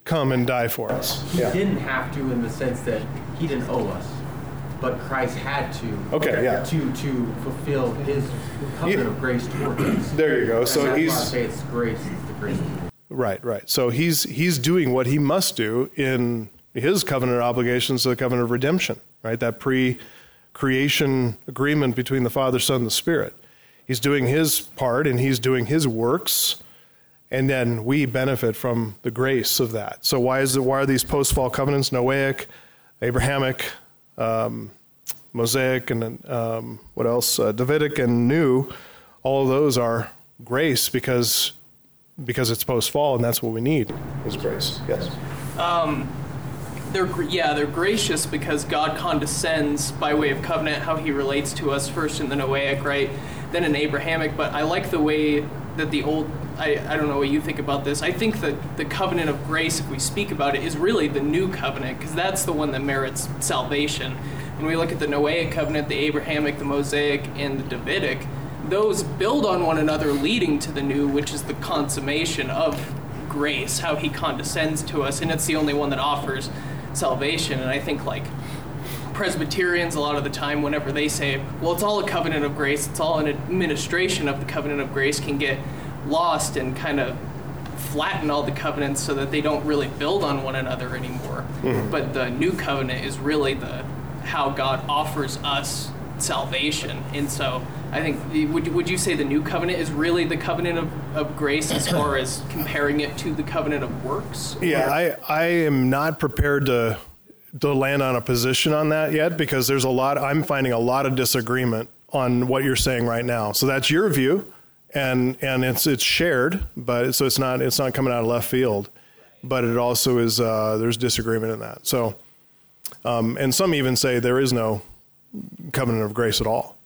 come and die for us. He yeah. didn't have to in the sense that He didn't owe us. But Christ had to, okay, yeah. to to fulfill His covenant yeah. of grace toward us. There you go. And so he's say it's grace. It's the grace. Right, right. So he's he's doing what he must do in his covenant obligations to the covenant of redemption, right? That pre creation agreement between the Father, Son, and the Spirit. He's doing his part and he's doing his works, and then we benefit from the grace of that. So, why, is it, why are these post fall covenants Noahic, Abrahamic, um, Mosaic, and um, what else? Uh, Davidic and New? All of those are grace because because it's post fall, and that's what we need is grace. Yes. Um, they're yeah they're gracious because God condescends by way of covenant how He relates to us first in the Noahic right then in Abrahamic but I like the way that the old I, I don't know what you think about this I think that the covenant of grace if we speak about it is really the new covenant because that's the one that merits salvation when we look at the Noahic covenant the Abrahamic the Mosaic and the Davidic those build on one another leading to the new which is the consummation of grace how he condescends to us and it's the only one that offers salvation. And I think like Presbyterians, a lot of the time, whenever they say, well, it's all a covenant of grace, it's all an administration of the covenant of grace, can get lost and kind of flatten all the covenants so that they don't really build on one another anymore. Mm-hmm. But the new covenant is really the how God offers us salvation. And so I think, would, would you say the new covenant is really the covenant of, of grace as far as comparing it to the covenant of works? Yeah, I, I am not prepared to, to land on a position on that yet because there's a lot, I'm finding a lot of disagreement on what you're saying right now. So that's your view. And, and it's, it's shared, but so it's not, it's not coming out of left field, but it also is, uh, there's disagreement in that. So, um, and some even say there is no covenant of grace at all.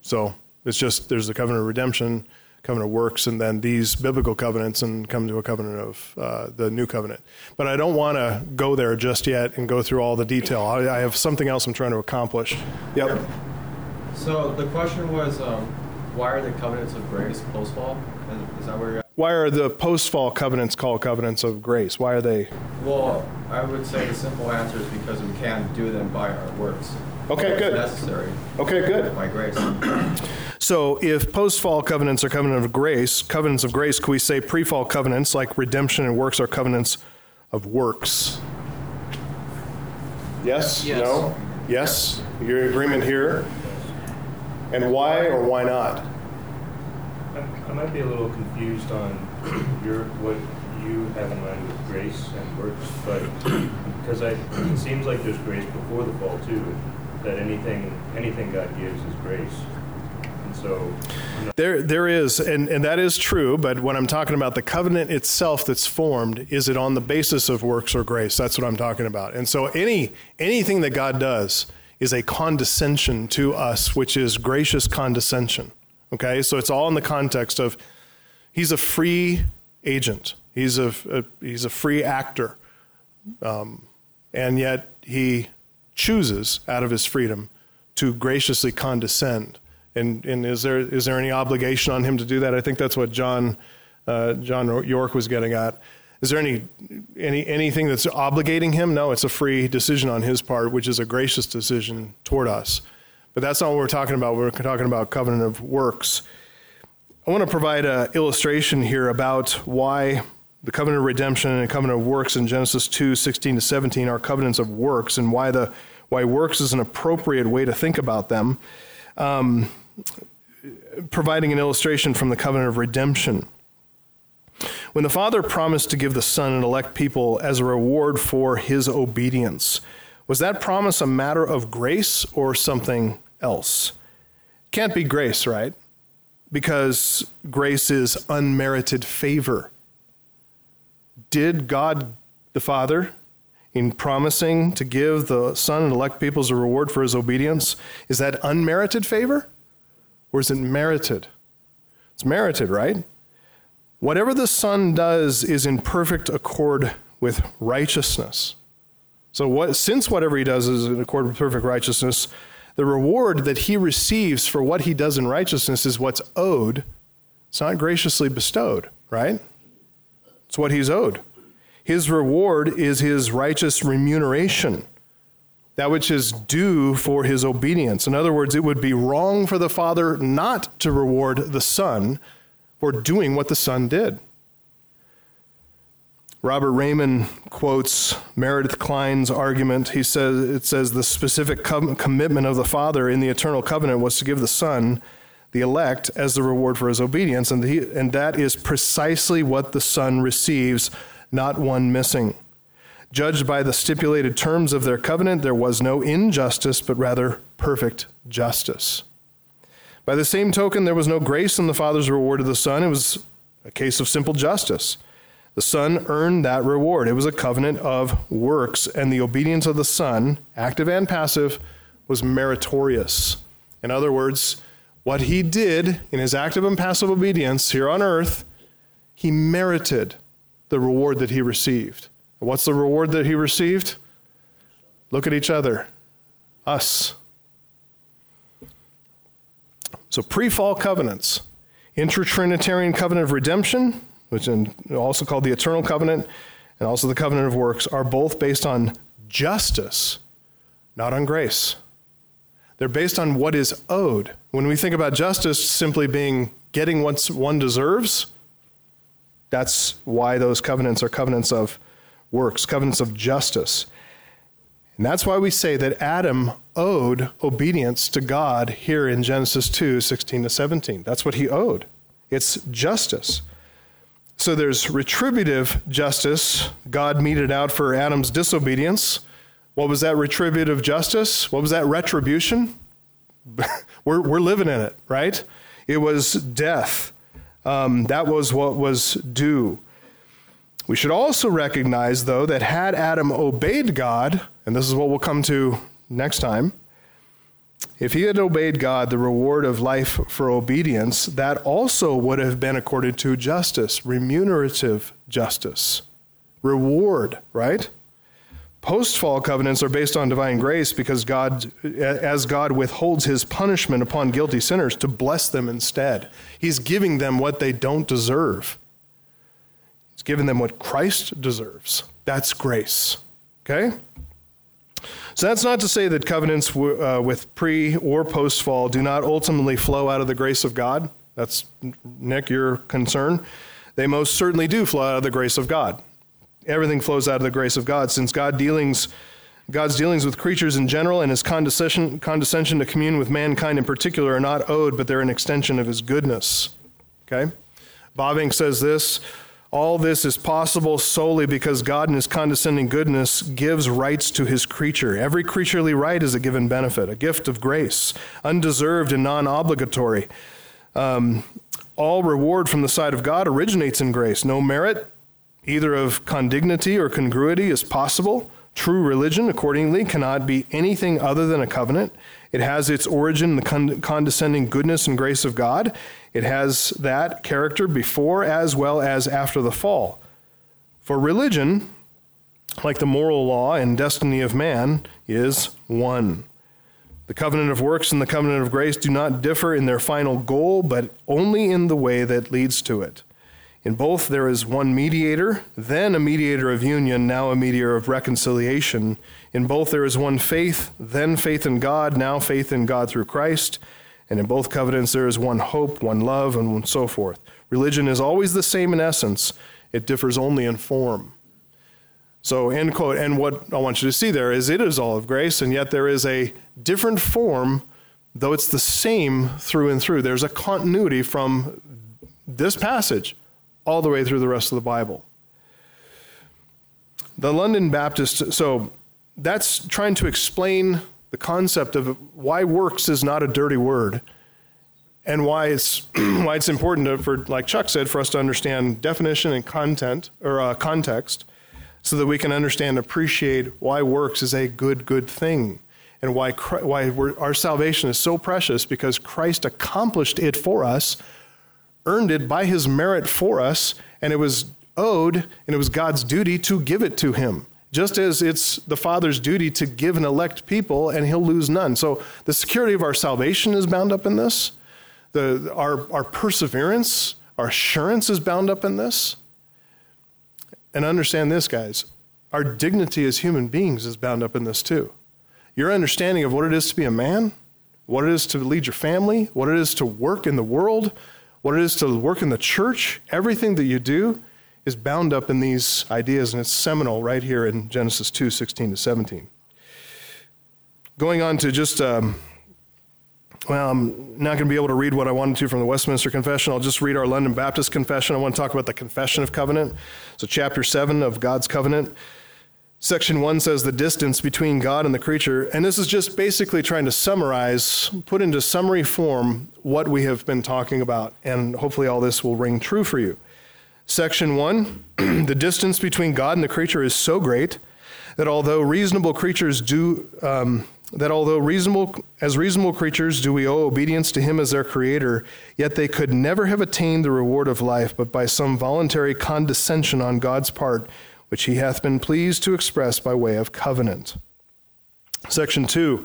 So it's just there's the covenant of redemption, covenant of works, and then these biblical covenants, and come to a covenant of uh, the new covenant. But I don't want to go there just yet and go through all the detail. I, I, have something else I'm trying to accomplish. Yep. So the question was, um, why are the covenants of grace post fall? Is that where you're? At? Why are the post fall covenants called covenants of grace? Why are they? Well, I would say the simple answer is because we can't do them by our works. Okay, good. Necessary. Okay, good. By grace. So, if post fall covenants are covenant of grace, covenants of grace, can we say pre fall covenants like redemption and works are covenants of works? Yes? Yes. No? Yes? Your agreement here? And why or why not? I might be a little confused on your, what you have in mind with grace and works, but, because I, it seems like there's grace before the fall too, that anything, anything God gives is grace. So, There, there is, and, and that is true, but when I'm talking about the covenant itself that's formed, is it on the basis of works or grace? That's what I'm talking about. And so any anything that God does is a condescension to us, which is gracious condescension. Okay? So it's all in the context of he's a free agent. He's a, a he's a free actor. Um, and yet he chooses out of his freedom to graciously condescend. And, and is there is there any obligation on him to do that? I think that's what John uh, John York was getting at. Is there any any anything that's obligating him? No, it's a free decision on his part, which is a gracious decision toward us. But that's not what we're talking about. We're talking about covenant of works. I want to provide an illustration here about why the covenant of redemption and covenant of works in Genesis 2 16 to 17 are covenants of works and why, the, why works is an appropriate way to think about them. Um, providing an illustration from the covenant of redemption. When the Father promised to give the Son and elect people as a reward for his obedience, was that promise a matter of grace or something else? Can't be grace, right? Because grace is unmerited favor. Did God the Father, in promising to give the Son and elect people as a reward for his obedience, is that unmerited favor? Or is it merited? It's merited, right? Whatever the Son does is in perfect accord with righteousness. So, what, since whatever he does is in accord with perfect righteousness, the reward that he receives for what he does in righteousness is what's owed. It's not graciously bestowed, right? It's what he's owed. His reward is his righteous remuneration, that which is due for his obedience. In other words, it would be wrong for the Father not to reward the Son for doing what the Son did. Robert Reymond quotes Meredith Kline's argument. He says it says the specific com- commitment of the Father in the eternal covenant was to give the Son, the elect, as the reward for his obedience, and, and that is precisely what the Son receives, not one missing. Judged by the stipulated terms of their covenant, there was no injustice, but rather perfect justice. By the same token, there was no grace in the Father's reward of the Son. It was a case of simple justice. The Son earned that reward. It was a covenant of works, and the obedience of the Son, active and passive, was meritorious. In other words, what he did in his active and passive obedience here on earth, he merited the reward that he received. What's the reward that he received? Look at each other. Us. So, pre fall covenants, intra Trinitarian covenant of redemption, which is also called the eternal covenant, and also the covenant of works, are both based on justice, not on grace. They're based on what is owed. When we think about justice simply being getting what one deserves, that's why those covenants are covenants of works, covenants of justice. And that's why we say that Adam owed obedience to God here in Genesis 2 16 to 17. That's what he owed. It's justice. So there's retributive justice. God meted out for Adam's disobedience. What was that retributive justice? What was that retribution? we're, we're living in it, right? It was death. Um, that was what was due. We should also recognize, though, that had Adam obeyed God, and this is what we'll come to next time, if he had obeyed God, the reward of life for obedience, that also would have been according to justice, remunerative justice, reward, right? Post fall covenants are based on divine grace because God, as God withholds his punishment upon guilty sinners to bless them instead. He's giving them what they don't deserve. Giving them what Christ deserves. That's grace. Okay? So that's not to say that covenants w- uh, with pre or post fall do not ultimately flow out of the grace of God. That's, Nick, your concern. They most certainly do flow out of the grace of God. Everything flows out of the grace of God since God dealings, God's dealings with creatures in general and his condescension, condescension to commune with mankind in particular are not owed, but they're an extension of his goodness. Okay? Bavinck says this all this is possible solely because God, in His condescending goodness, gives rights to His creature. Every creaturely right is a given benefit, a gift of grace, undeserved and non obligatory. Um, all reward from the side of God originates in grace. No merit, either of condignity or congruity, is possible. True religion, accordingly, cannot be anything other than a covenant. It has its origin in the condescending goodness and grace of God. It has that character before as well as after the fall. For religion, like the moral law and destiny of man, is one. The covenant of works and the covenant of grace do not differ in their final goal, but only in the way that leads to it. In both, there is one mediator, then a mediator of union, now a mediator of reconciliation. In both, there is one faith, then faith in God, now faith in God through Christ. And in both covenants, there is one hope, one love, and so forth. Religion is always the same in essence, it differs only in form. So, end quote. And what I want you to see there is it is all of grace, and yet there is a different form, though it's the same through and through. There's a continuity from this passage all the way through the rest of the Bible. The London Baptist, so that's trying to explain the concept of why works is not a dirty word and why it's why it's important to, for like Chuck said for us to understand definition and content or uh, context so that we can understand appreciate why works is a good good thing and why why our salvation is so precious because Christ accomplished it for us earned it by his merit for us, and it was owed, and it was God's duty to give it to him. Just as it's the Father's duty to give an elect people, and he'll lose none. So the security of our salvation is bound up in this. The, our, our perseverance, our assurance is bound up in this. And understand this, guys our dignity as human beings is bound up in this too. Your understanding of what it is to be a man, what it is to lead your family, what it is to work in the world, what it is to work in the church, everything that you do is bound up in these ideas, and it's seminal right here in Genesis 2 16 to 17. Going on to just, um, well, I'm not going to be able to read what I wanted to from the Westminster Confession. I'll just read our London Baptist Confession. I want to talk about the Confession of Covenant. So, chapter 7 of God's Covenant. Section 1 says the distance between God and the creature, and this is just basically trying to summarize, put into summary form what we have been talking about, and hopefully all this will ring true for you. Section 1 The distance between God and the creature is so great that although reasonable creatures do, um, that although reasonable, as reasonable creatures do we owe obedience to Him as their Creator, yet they could never have attained the reward of life but by some voluntary condescension on God's part which he hath been pleased to express by way of covenant. Section 2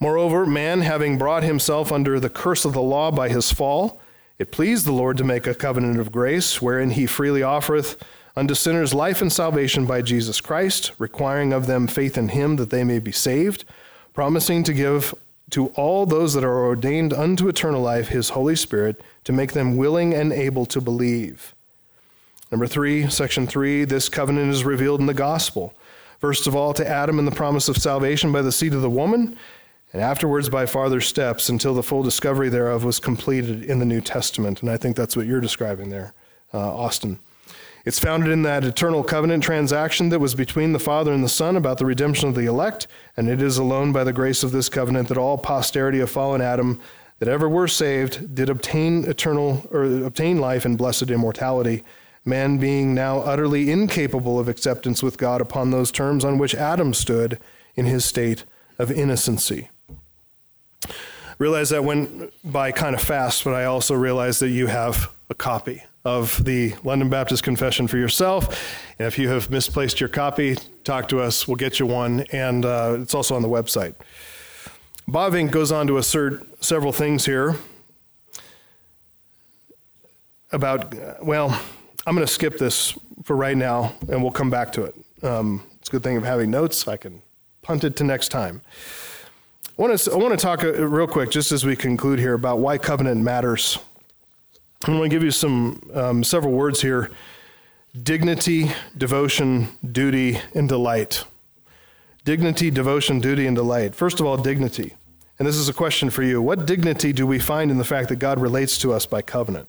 Moreover, man having brought himself under the curse of the law by his fall, it pleased the Lord to make a covenant of grace, wherein he freely offereth unto sinners life and salvation by Jesus Christ, requiring of them faith in him that they may be saved, promising to give to all those that are ordained unto eternal life his Holy Spirit, to make them willing and able to believe. Number three, section three, this covenant is revealed in the gospel. First of all, to Adam in the promise of salvation by the seed of the woman, and afterwards by farther steps until the full discovery thereof was completed in the New Testament. And I think that's what you're describing there, uh, Austin. It's founded in that eternal covenant transaction that was between the Father and the Son about the redemption of the elect, and it is alone by the grace of this covenant that all posterity of fallen Adam that ever were saved did obtain eternal or obtain life and blessed immortality man being now utterly incapable of acceptance with God upon those terms on which Adam stood in his state of innocency. Realize that went by kind of fast, but I also realize that you have a copy of the London Baptist Confession for yourself. And if you have misplaced your copy, talk to us. We'll get you one. And uh, it's also on the website. Bavinck goes on to assert several things here about, well, I'm going to skip this for right now, and we'll come back to it. Um, it's a good thing of having notes. I can punt it to next time. I want to, I want to talk uh, real quick, just as we conclude here, about why covenant matters. I'm going to give you some um, several words here: dignity, devotion, duty, and delight. Dignity, devotion, duty, and delight. First of all, dignity. And this is a question for you. What dignity do we find in the fact that God relates to us by covenant?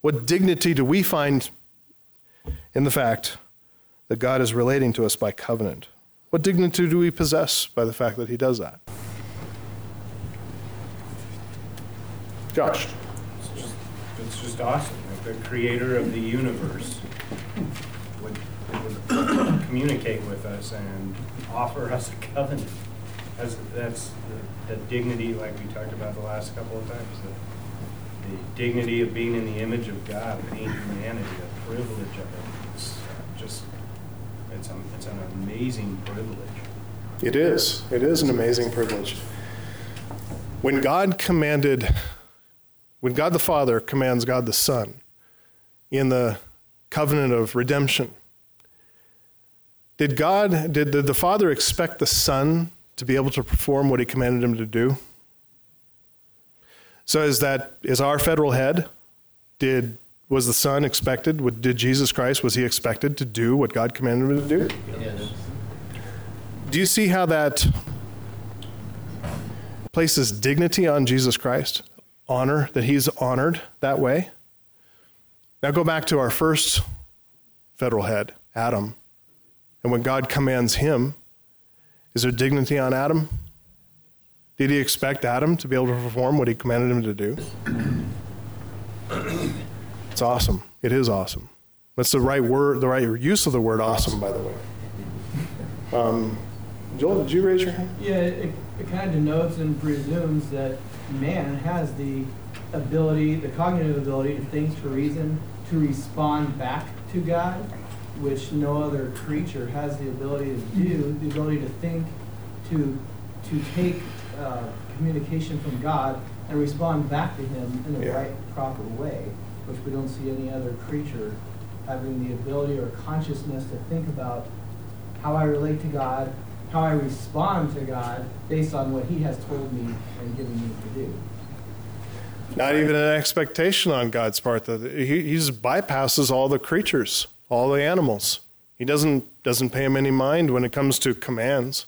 What dignity do we find in the fact that God is relating to us by covenant? What dignity do we possess by the fact that He does that? Josh. It's just, it's just awesome. The creator of the universe would, would communicate with us and offer us a covenant. That's, that's the, the dignity, like we talked about the last couple of times, the, the dignity of being in the image of God, being humanity, the privilege of it. It's just, it's, a, it's an amazing privilege. It is. It is an amazing privilege. When God commanded, when God the Father commands God the Son in the covenant of redemption, did God, did, did the Father expect the Son to be able to perform what he commanded him to do? So is that is our federal head? Did was the Son expected? Did Jesus Christ was he expected to do what God commanded him to do? Yes. Do you see how that places dignity on Jesus Christ? Honor that he's honored that way. Now go back to our first federal head, Adam. And when God commands him, is there dignity on Adam? Did he expect Adam to be able to perform what he commanded him to do? It's awesome. It is awesome. That's the right word, the right use of the word awesome, by the way. Um, Joel, did you raise your hand? Yeah, it, it kind of denotes and presumes that man has the ability, the cognitive ability to think, to reason, to respond back to God, which no other creature has the ability to do, the ability to think, to, to take uh, communication from God and respond back to Him in the Yeah. right, proper way, which we don't see any other creature having the ability or consciousness to think about how I relate to God, how I respond to God based on what He has told me and given me to do. Not even an expectation on God's part that he, he just bypasses all the creatures, all the animals. He doesn't doesn't pay them any mind when it comes to commands,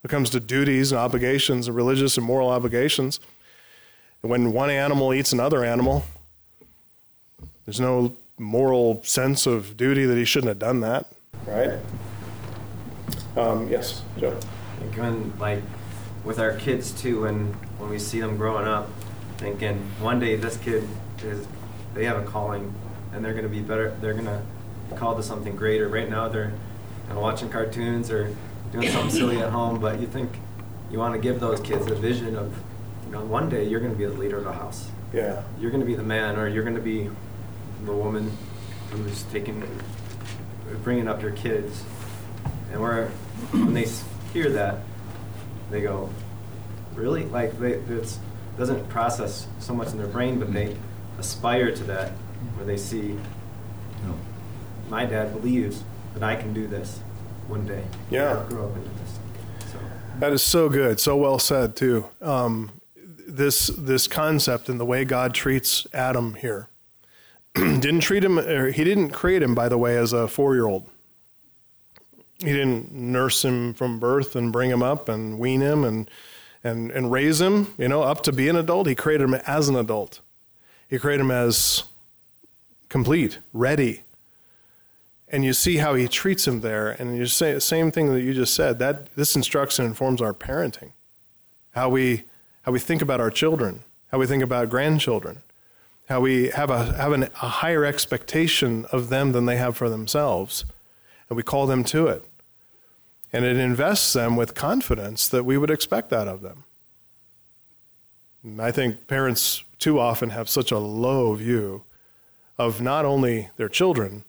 when it comes to duties and obligations religious and moral obligations. When one animal eats another animal, there's no moral sense of duty that he shouldn't have done that, right? Um, yes, Joe. When, like, with our kids too, when when we see them growing up, thinking one day this kid is, they have a calling, and they're going to be better. They're going to be called to something greater. Right now, they're you know, watching cartoons or doing something silly at home, but you think you want to give those kids a vision of, you know, one day you're going to be the leader of the house. Yeah. You're going to be the man, or you're going to be the woman who's taking, bringing up your kids. And where when they hear that, they go, really? Like they, it doesn't process so much in their brain, but they aspire to that, where they see, my dad believes that I can do this one day. Yeah. I'll grow up into this. So. That is so good, so well said too. Um, this this concept and the way God treats Adam here didn't treat him. He didn't create him, by the way, as a four year old. He didn't nurse him from birth and bring him up and wean him and and and raise him, you know, up to be an adult. He created him as an adult. He created him as complete, ready. And you see how he treats him there, and you say the same thing that you just said. That this instructs and informs our parenting, how we how we think about our children, how we think about grandchildren, how we have a have an, a higher expectation of them than they have for themselves, and we call them to it, and it invests them with confidence that we would expect that of them. And I think parents too often have such a low view of not only their children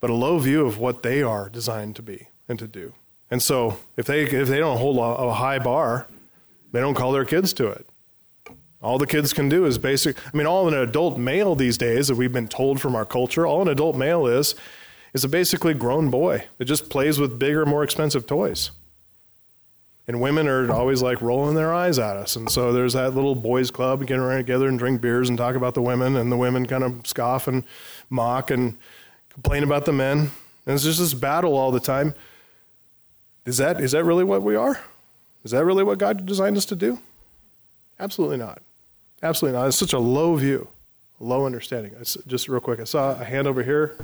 but a low view of what they are designed to be and to do. And so if they if they don't hold a, a high bar, they don't call their kids to it. All the kids can do is basic. I mean, all an adult male these days that we've been told from our culture, all an adult male is is a basically grown boy that just plays with bigger, more expensive toys. And women are always like rolling their eyes at us. And so there's that little boys' club getting around together and drink beers and talk about the women, and the women kind of scoff and mock and complain about the men. And it's just this battle all the time. Is that, is that really what we are? Is that really what God designed us to do? Absolutely not. Absolutely not. It's such a low view, low understanding. It's just real quick. I saw a hand over here.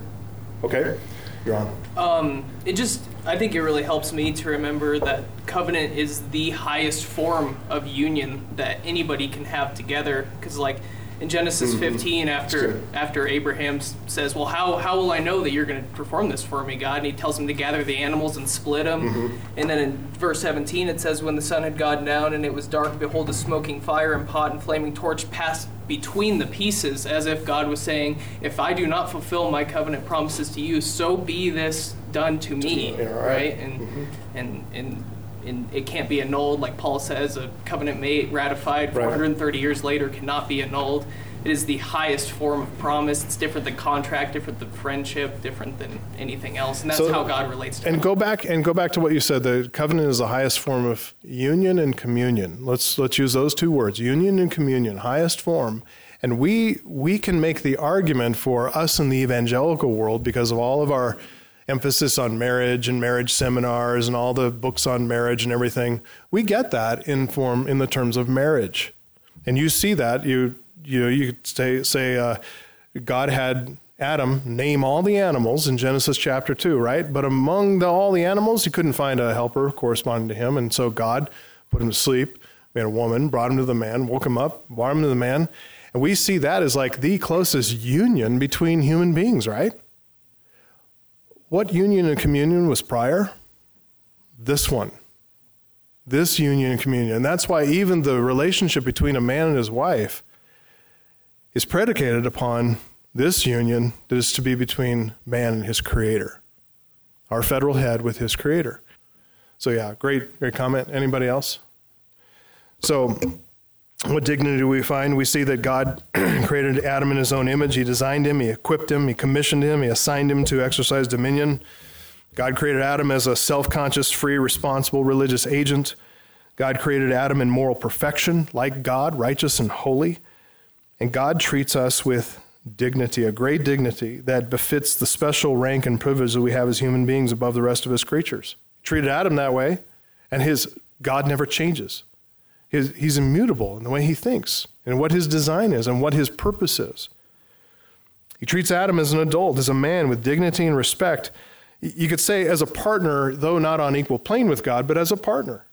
Okay, you're on. Um, it just, I think it really helps me to remember that covenant is the highest form of union that anybody can have together. Because, like, in Genesis Mm-hmm. Mhm. 15, after after Abraham says, "Well, how how will I know that you're going to perform this for me, God?" and he tells him to gather the animals and split them. Mm-hmm. And then in verse 17, it says, "When the sun had gone down and it was dark, behold, a smoking fire and pot and flaming torch passed between the pieces, as if God was saying, If I do not fulfill my covenant promises to you, so be this done to me." Yeah, right. right? And and and. And it can't be annulled, like Paul says. A covenant made ratified Right. 430 years later cannot be annulled. It is the highest form of promise. It's different than contract, different than friendship, different than anything else, and that's So- how God relates to And it. go back and go back to what you said. The covenant is the highest form of union and communion. Let's let's use those two words: union and communion, highest form. And we we can make the argument for us in the evangelical world because of all of our emphasis on marriage and marriage seminars and all the books on marriage and everything. We get that in form in the terms of marriage, and you see that you you you could say say uh, God had Adam name all the animals in Genesis chapter 2, right? But among the, all the animals, he couldn't find a helper corresponding to him. And so God put him to sleep, made a woman, brought him to the man, woke him up, brought him to the man. And we see that as like the closest union between human beings, right? What union and communion was prior? This one. This union and communion. And that's why even the relationship between a man and his wife is predicated upon this union that is to be between man and his creator, our federal head with his creator. So yeah, great, great comment. Anybody else? So, what dignity do we find? We see that God created Adam in his own image. He designed him, he equipped him, he commissioned him, he assigned him to exercise dominion. God created Adam as a self conscious, free, responsible religious agent. God created Adam in moral perfection, like God, righteous and holy. And God treats us with dignity, a great dignity that befits the special rank and privilege that we have as human beings above the rest of his creatures. He treated Adam that way, and his God never changes. His, he's immutable in the way he thinks and what his design is and what his purpose is. He treats Adam as an adult, as a man with dignity and respect. You could say as a partner, though not on equal plane with God, but as a partner.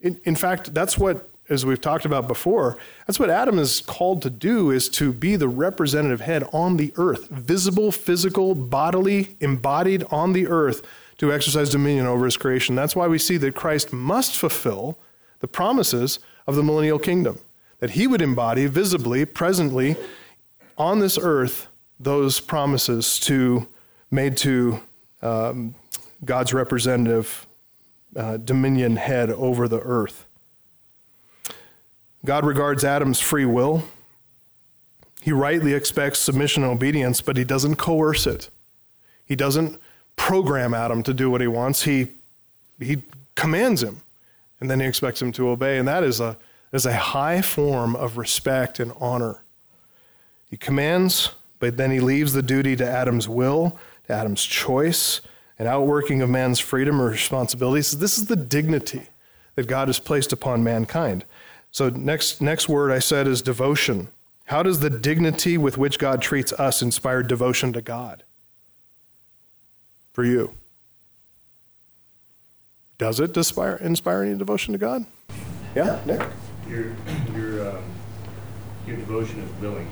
In, in fact, that's what, as we've talked about before, that's what Adam is called to do is to be the representative head on the earth, visible, physical, bodily, embodied on the earth to exercise dominion over his creation. That's why we see that Christ must fulfill the promises of the millennial kingdom, that he would embody visibly, presently on this earth those promises to made to um, God's representative uh, dominion head over the earth. God regards Adam's free will. He rightly expects submission and obedience, but he doesn't coerce it. He doesn't program Adam to do what he wants. He, he commands him, and then he expects him to obey. And that is a, is a high form of respect and honor. He commands, but then he leaves the duty to Adam's will, to Adam's choice, and outworking of man's freedom or responsibilities. This is the dignity that God has placed upon mankind. So next next word I said is devotion. How does the dignity with which God treats us inspire devotion to God? For you. Does it inspire, inspire any devotion to God? Yeah, Nick? Your, your, um, your devotion is willing.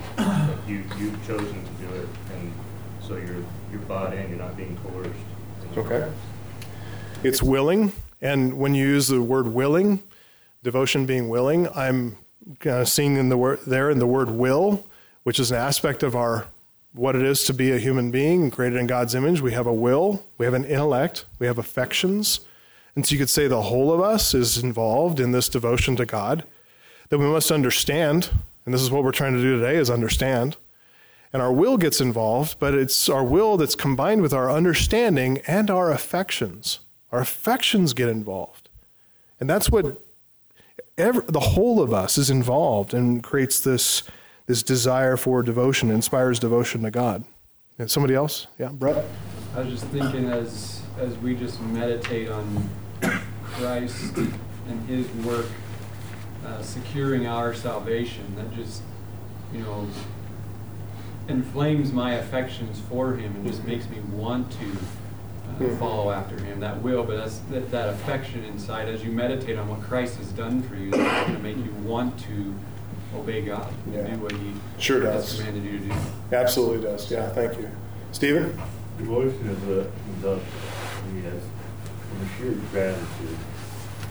You, you've chosen to do it, and so you're, you're bought in, you're not being coerced. Okay. It's willing, and when you use the word willing, devotion being willing, I'm kind of seeing in the word there in the word will, which is an aspect of our what it is to be a human being created in God's image. We have a will, we have an intellect, we have affections. And so you could say the whole of us is involved in this devotion to God that we must understand, and this is what we're trying to do today is understand. and our will gets involved, but it's our will that's combined with our understanding and our affections. Our affections get involved. And that's what every, the whole of us is involved and creates this, this desire for devotion, inspires devotion to God. And somebody else? Yeah, Brett? I was just thinking as, as we just meditate on Christ and his work uh, securing our salvation, that just, you know, inflames my affections for him and just makes me want to uh, Mhm. follow after him. That will, but that's that, that affection inside. As you meditate on what Christ has done for you, that's going to make you want to obey God and Yeah. do what He Sure has does. commanded you to do. Absolutely does. Yeah, thank you. Stephen? Devotion is a, is a, yes, from sheer gratitude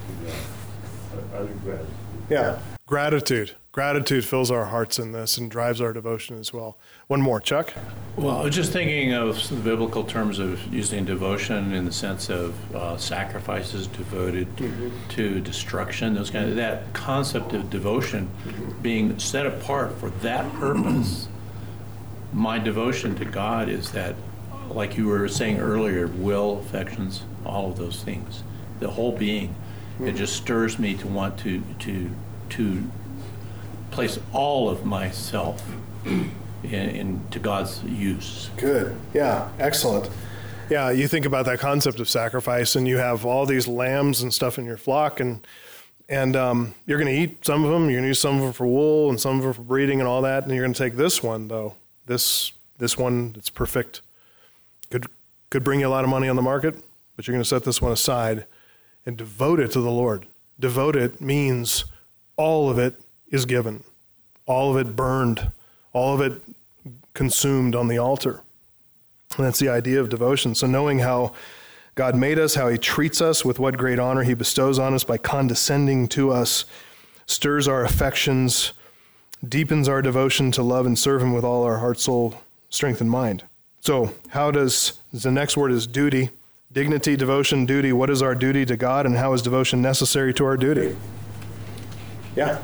to God, utter gratitude. Yeah. Gratitude. Gratitude fills our hearts in this and drives our devotion as well. One more, Chuck? Well, I was just thinking of the biblical terms of using devotion in the sense of uh, sacrifices devoted to destruction. Those kind of that concept of devotion being set apart for that purpose. My devotion to God is that, like you were saying earlier, will, affections, all of those things, the whole being. It just stirs me to want to to to place all of myself in, into God's use. Good. Yeah, excellent. Yeah, you think about that concept of sacrifice, and you have all these lambs and stuff in your flock, and and um, you're going to eat some of them. You're going to use some of them for wool and some of them for breeding and all that, and you're going to take this one though. This this one that's perfect. Could bring you a lot of money on the market, but you're going to set this one aside and devote it to the Lord. Devote it means all of it is given, all of it burned, all of it consumed on the altar. And that's the idea of devotion. So, knowing how God made us, how He treats us, with what great honor He bestows on us by condescending to us, stirs our affections, deepens our devotion to love and serve Him with all our heart, soul, strength, and mind. So, how does the next word is duty? Dignity, devotion, duty. What is our duty to God, and how is devotion necessary to our duty? Yeah.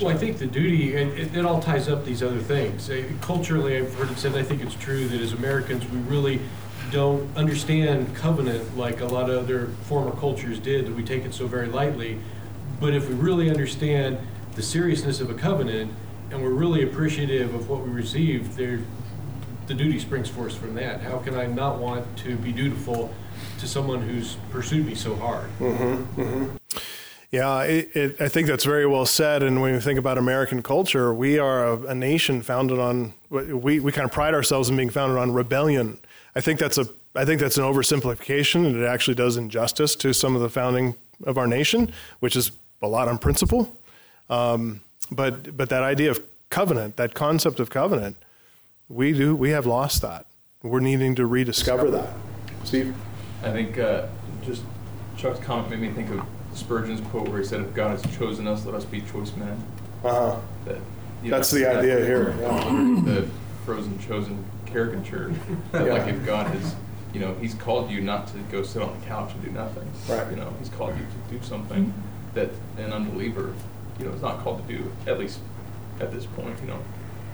Well, I think the duty, it, it, all ties up these other things. Uh, Culturally, I've heard it said, I think it's true that as Americans, we really don't understand covenant like a lot of other former cultures did, that we take it so very lightly. But if we really understand the seriousness of a covenant and we're really appreciative of what we receive, there, the duty springs forth from that. How can I not want to be dutiful to someone who's pursued me so hard? Mm-hmm, mm-hmm. Yeah, it, it, I think that's very well said. And when we think about American culture, we are a, a, nation founded on we, we kind of pride ourselves in being founded on rebellion. I think that's a I think that's an oversimplification, and it actually does injustice to some of the founding of our nation, which is a lot on principle. Um, but but that idea of covenant, that concept of covenant, we do we have lost that. We're needing to rediscover that. Steve, I think uh, just Chuck's comment made me think of Spurgeon's quote where he said, "If God has chosen us, let us be choice men." Uh-huh. That, That's the idea here. Yeah. The frozen chosen caricature. Yeah. like if God has, you know, He's called you not to go sit on the couch and do nothing. Right. You know, He's called you to do something that an unbeliever, you know, is not called to do. At least at this point, you know,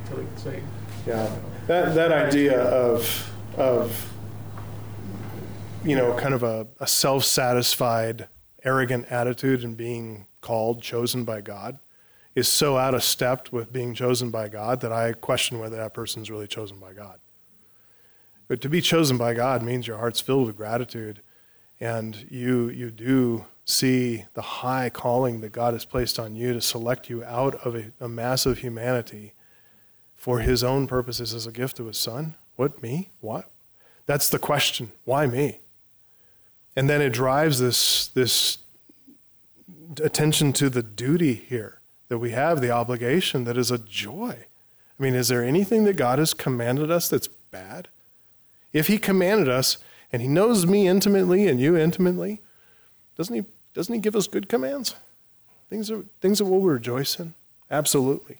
until they get saved. Yeah. That that idea of of you know kind of a, a self satisfied arrogant attitude and being called, chosen by God, is so out of step with being chosen by God that I question whether that person is really chosen by God. But to be chosen by God means your heart's filled with gratitude and you, you do see the high calling that God has placed on you to select you out of a, a of humanity for his own purposes as a gift to his son. What, me? What? That's the question. Why me? And then it drives this, this attention to the duty here that we have, the obligation that is a joy. I mean, is there anything that God has commanded us that's bad? If He commanded us and He knows me intimately and you intimately, doesn't He, doesn't he give us good commands? Things that, things that we'll rejoice in? Absolutely.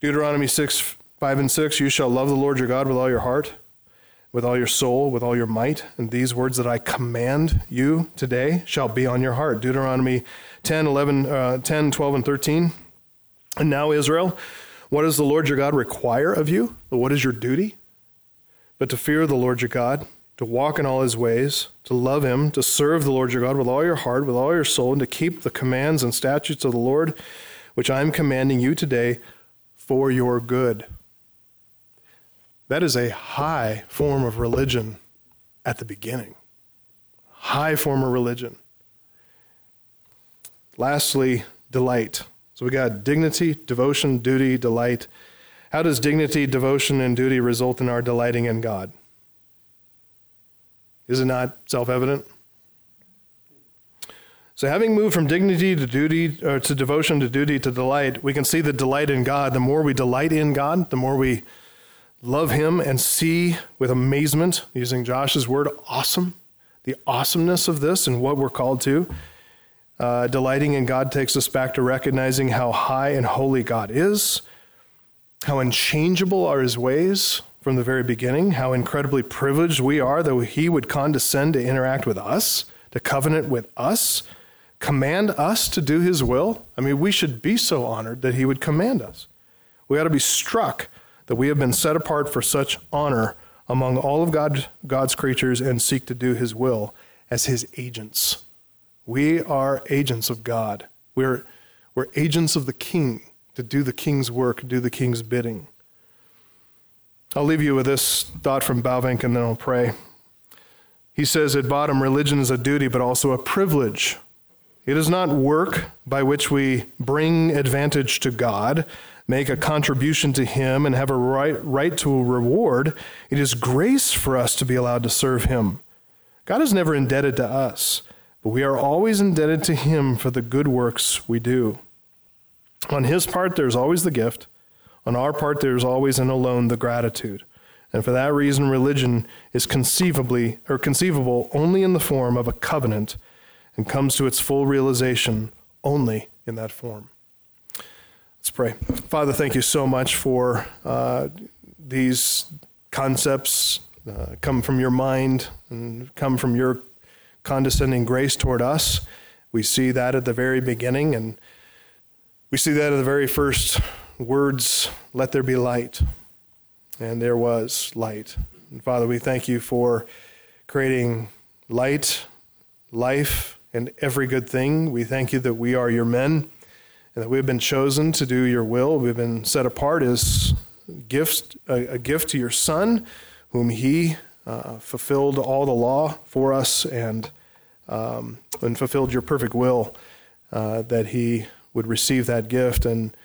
Deuteronomy 6, 5 and 6 You shall love the Lord your God with all your heart with all your soul, with all your might. And these words that I command you today shall be on your heart. Deuteronomy 10, 11, uh, 10 12, and 13. And now, Israel, What does the Lord your God require of you? What is your duty? But to fear the Lord your God, to walk in all his ways, to love him, to serve the Lord your God with all your heart, with all your soul, and to keep the commands and statutes of the Lord, which I am commanding you today for your good. That is a high form of religion at the beginning. High form of religion. Lastly, delight. So we got dignity, devotion, duty, delight. How does dignity, devotion, and duty result in our delighting in God? Is it not self evident? So, having moved from dignity to duty, or to devotion to duty to delight, we can see the delight in God. The more we delight in God, the more we love Him and see with amazement, using Josh's word, awesome, the awesomeness of this and what we're called to. Uh, delighting in God takes us back to recognizing how high and holy God is, how unchangeable are his ways from the very beginning, how incredibly privileged we are that he would condescend to interact with us, to covenant with us, command us to do his will. I mean, we should be so honored that he would command us. We ought to be struck that we have been set apart for such honor among all of God, God's creatures and seek to do his will as his agents. We are agents of God. We're, we're agents of the king to do the king's work, do the king's bidding. I'll leave you with this thought from Bavinck and then I'll pray. He says at bottom, religion is a duty, but also a privilege. It is not work by which we bring advantage to God, make a contribution to Him, and have a right, right to a reward. It is grace for us to be allowed to serve Him. God is never indebted to us. But we are always indebted to Him for the good works we do. On His part, there's always the gift. On our part, there's always and alone the gratitude. And for that reason, religion is conceivably or conceivable only in the form of a covenant and comes to its full realization only in that form. Let's pray. Father, thank you so much for uh, these concepts uh, come from your mind and come from your condescending grace toward us. We see that at the very beginning, and we see that at the very first words, let there be light. And there was light. And Father, we thank you for creating light, life, and every good thing. We thank you that we are your men and that we have been chosen to do your will. We've been set apart as gifts, a, a gift to your Son, whom he uh, fulfilled all the law for us and um, and fulfilled your perfect will, uh, that he would receive that gift and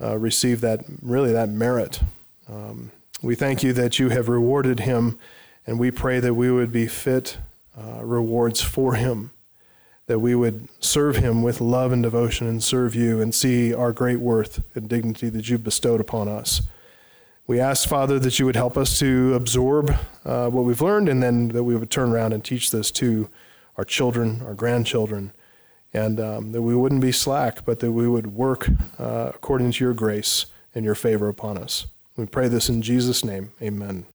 uh, receive that really that merit. Um, we thank you that you have rewarded him, and we pray that we would be fit uh, rewards for him, that we would serve him with love and devotion and serve you and see our great worth and dignity that you've bestowed upon us. We ask, Father, that you would help us to absorb uh, what we've learned and then that we would turn around and teach this to our children, our grandchildren, and um, that we wouldn't be slack, but that we would work uh, according to your grace and your favor upon us. We pray this in Jesus' name. Amen.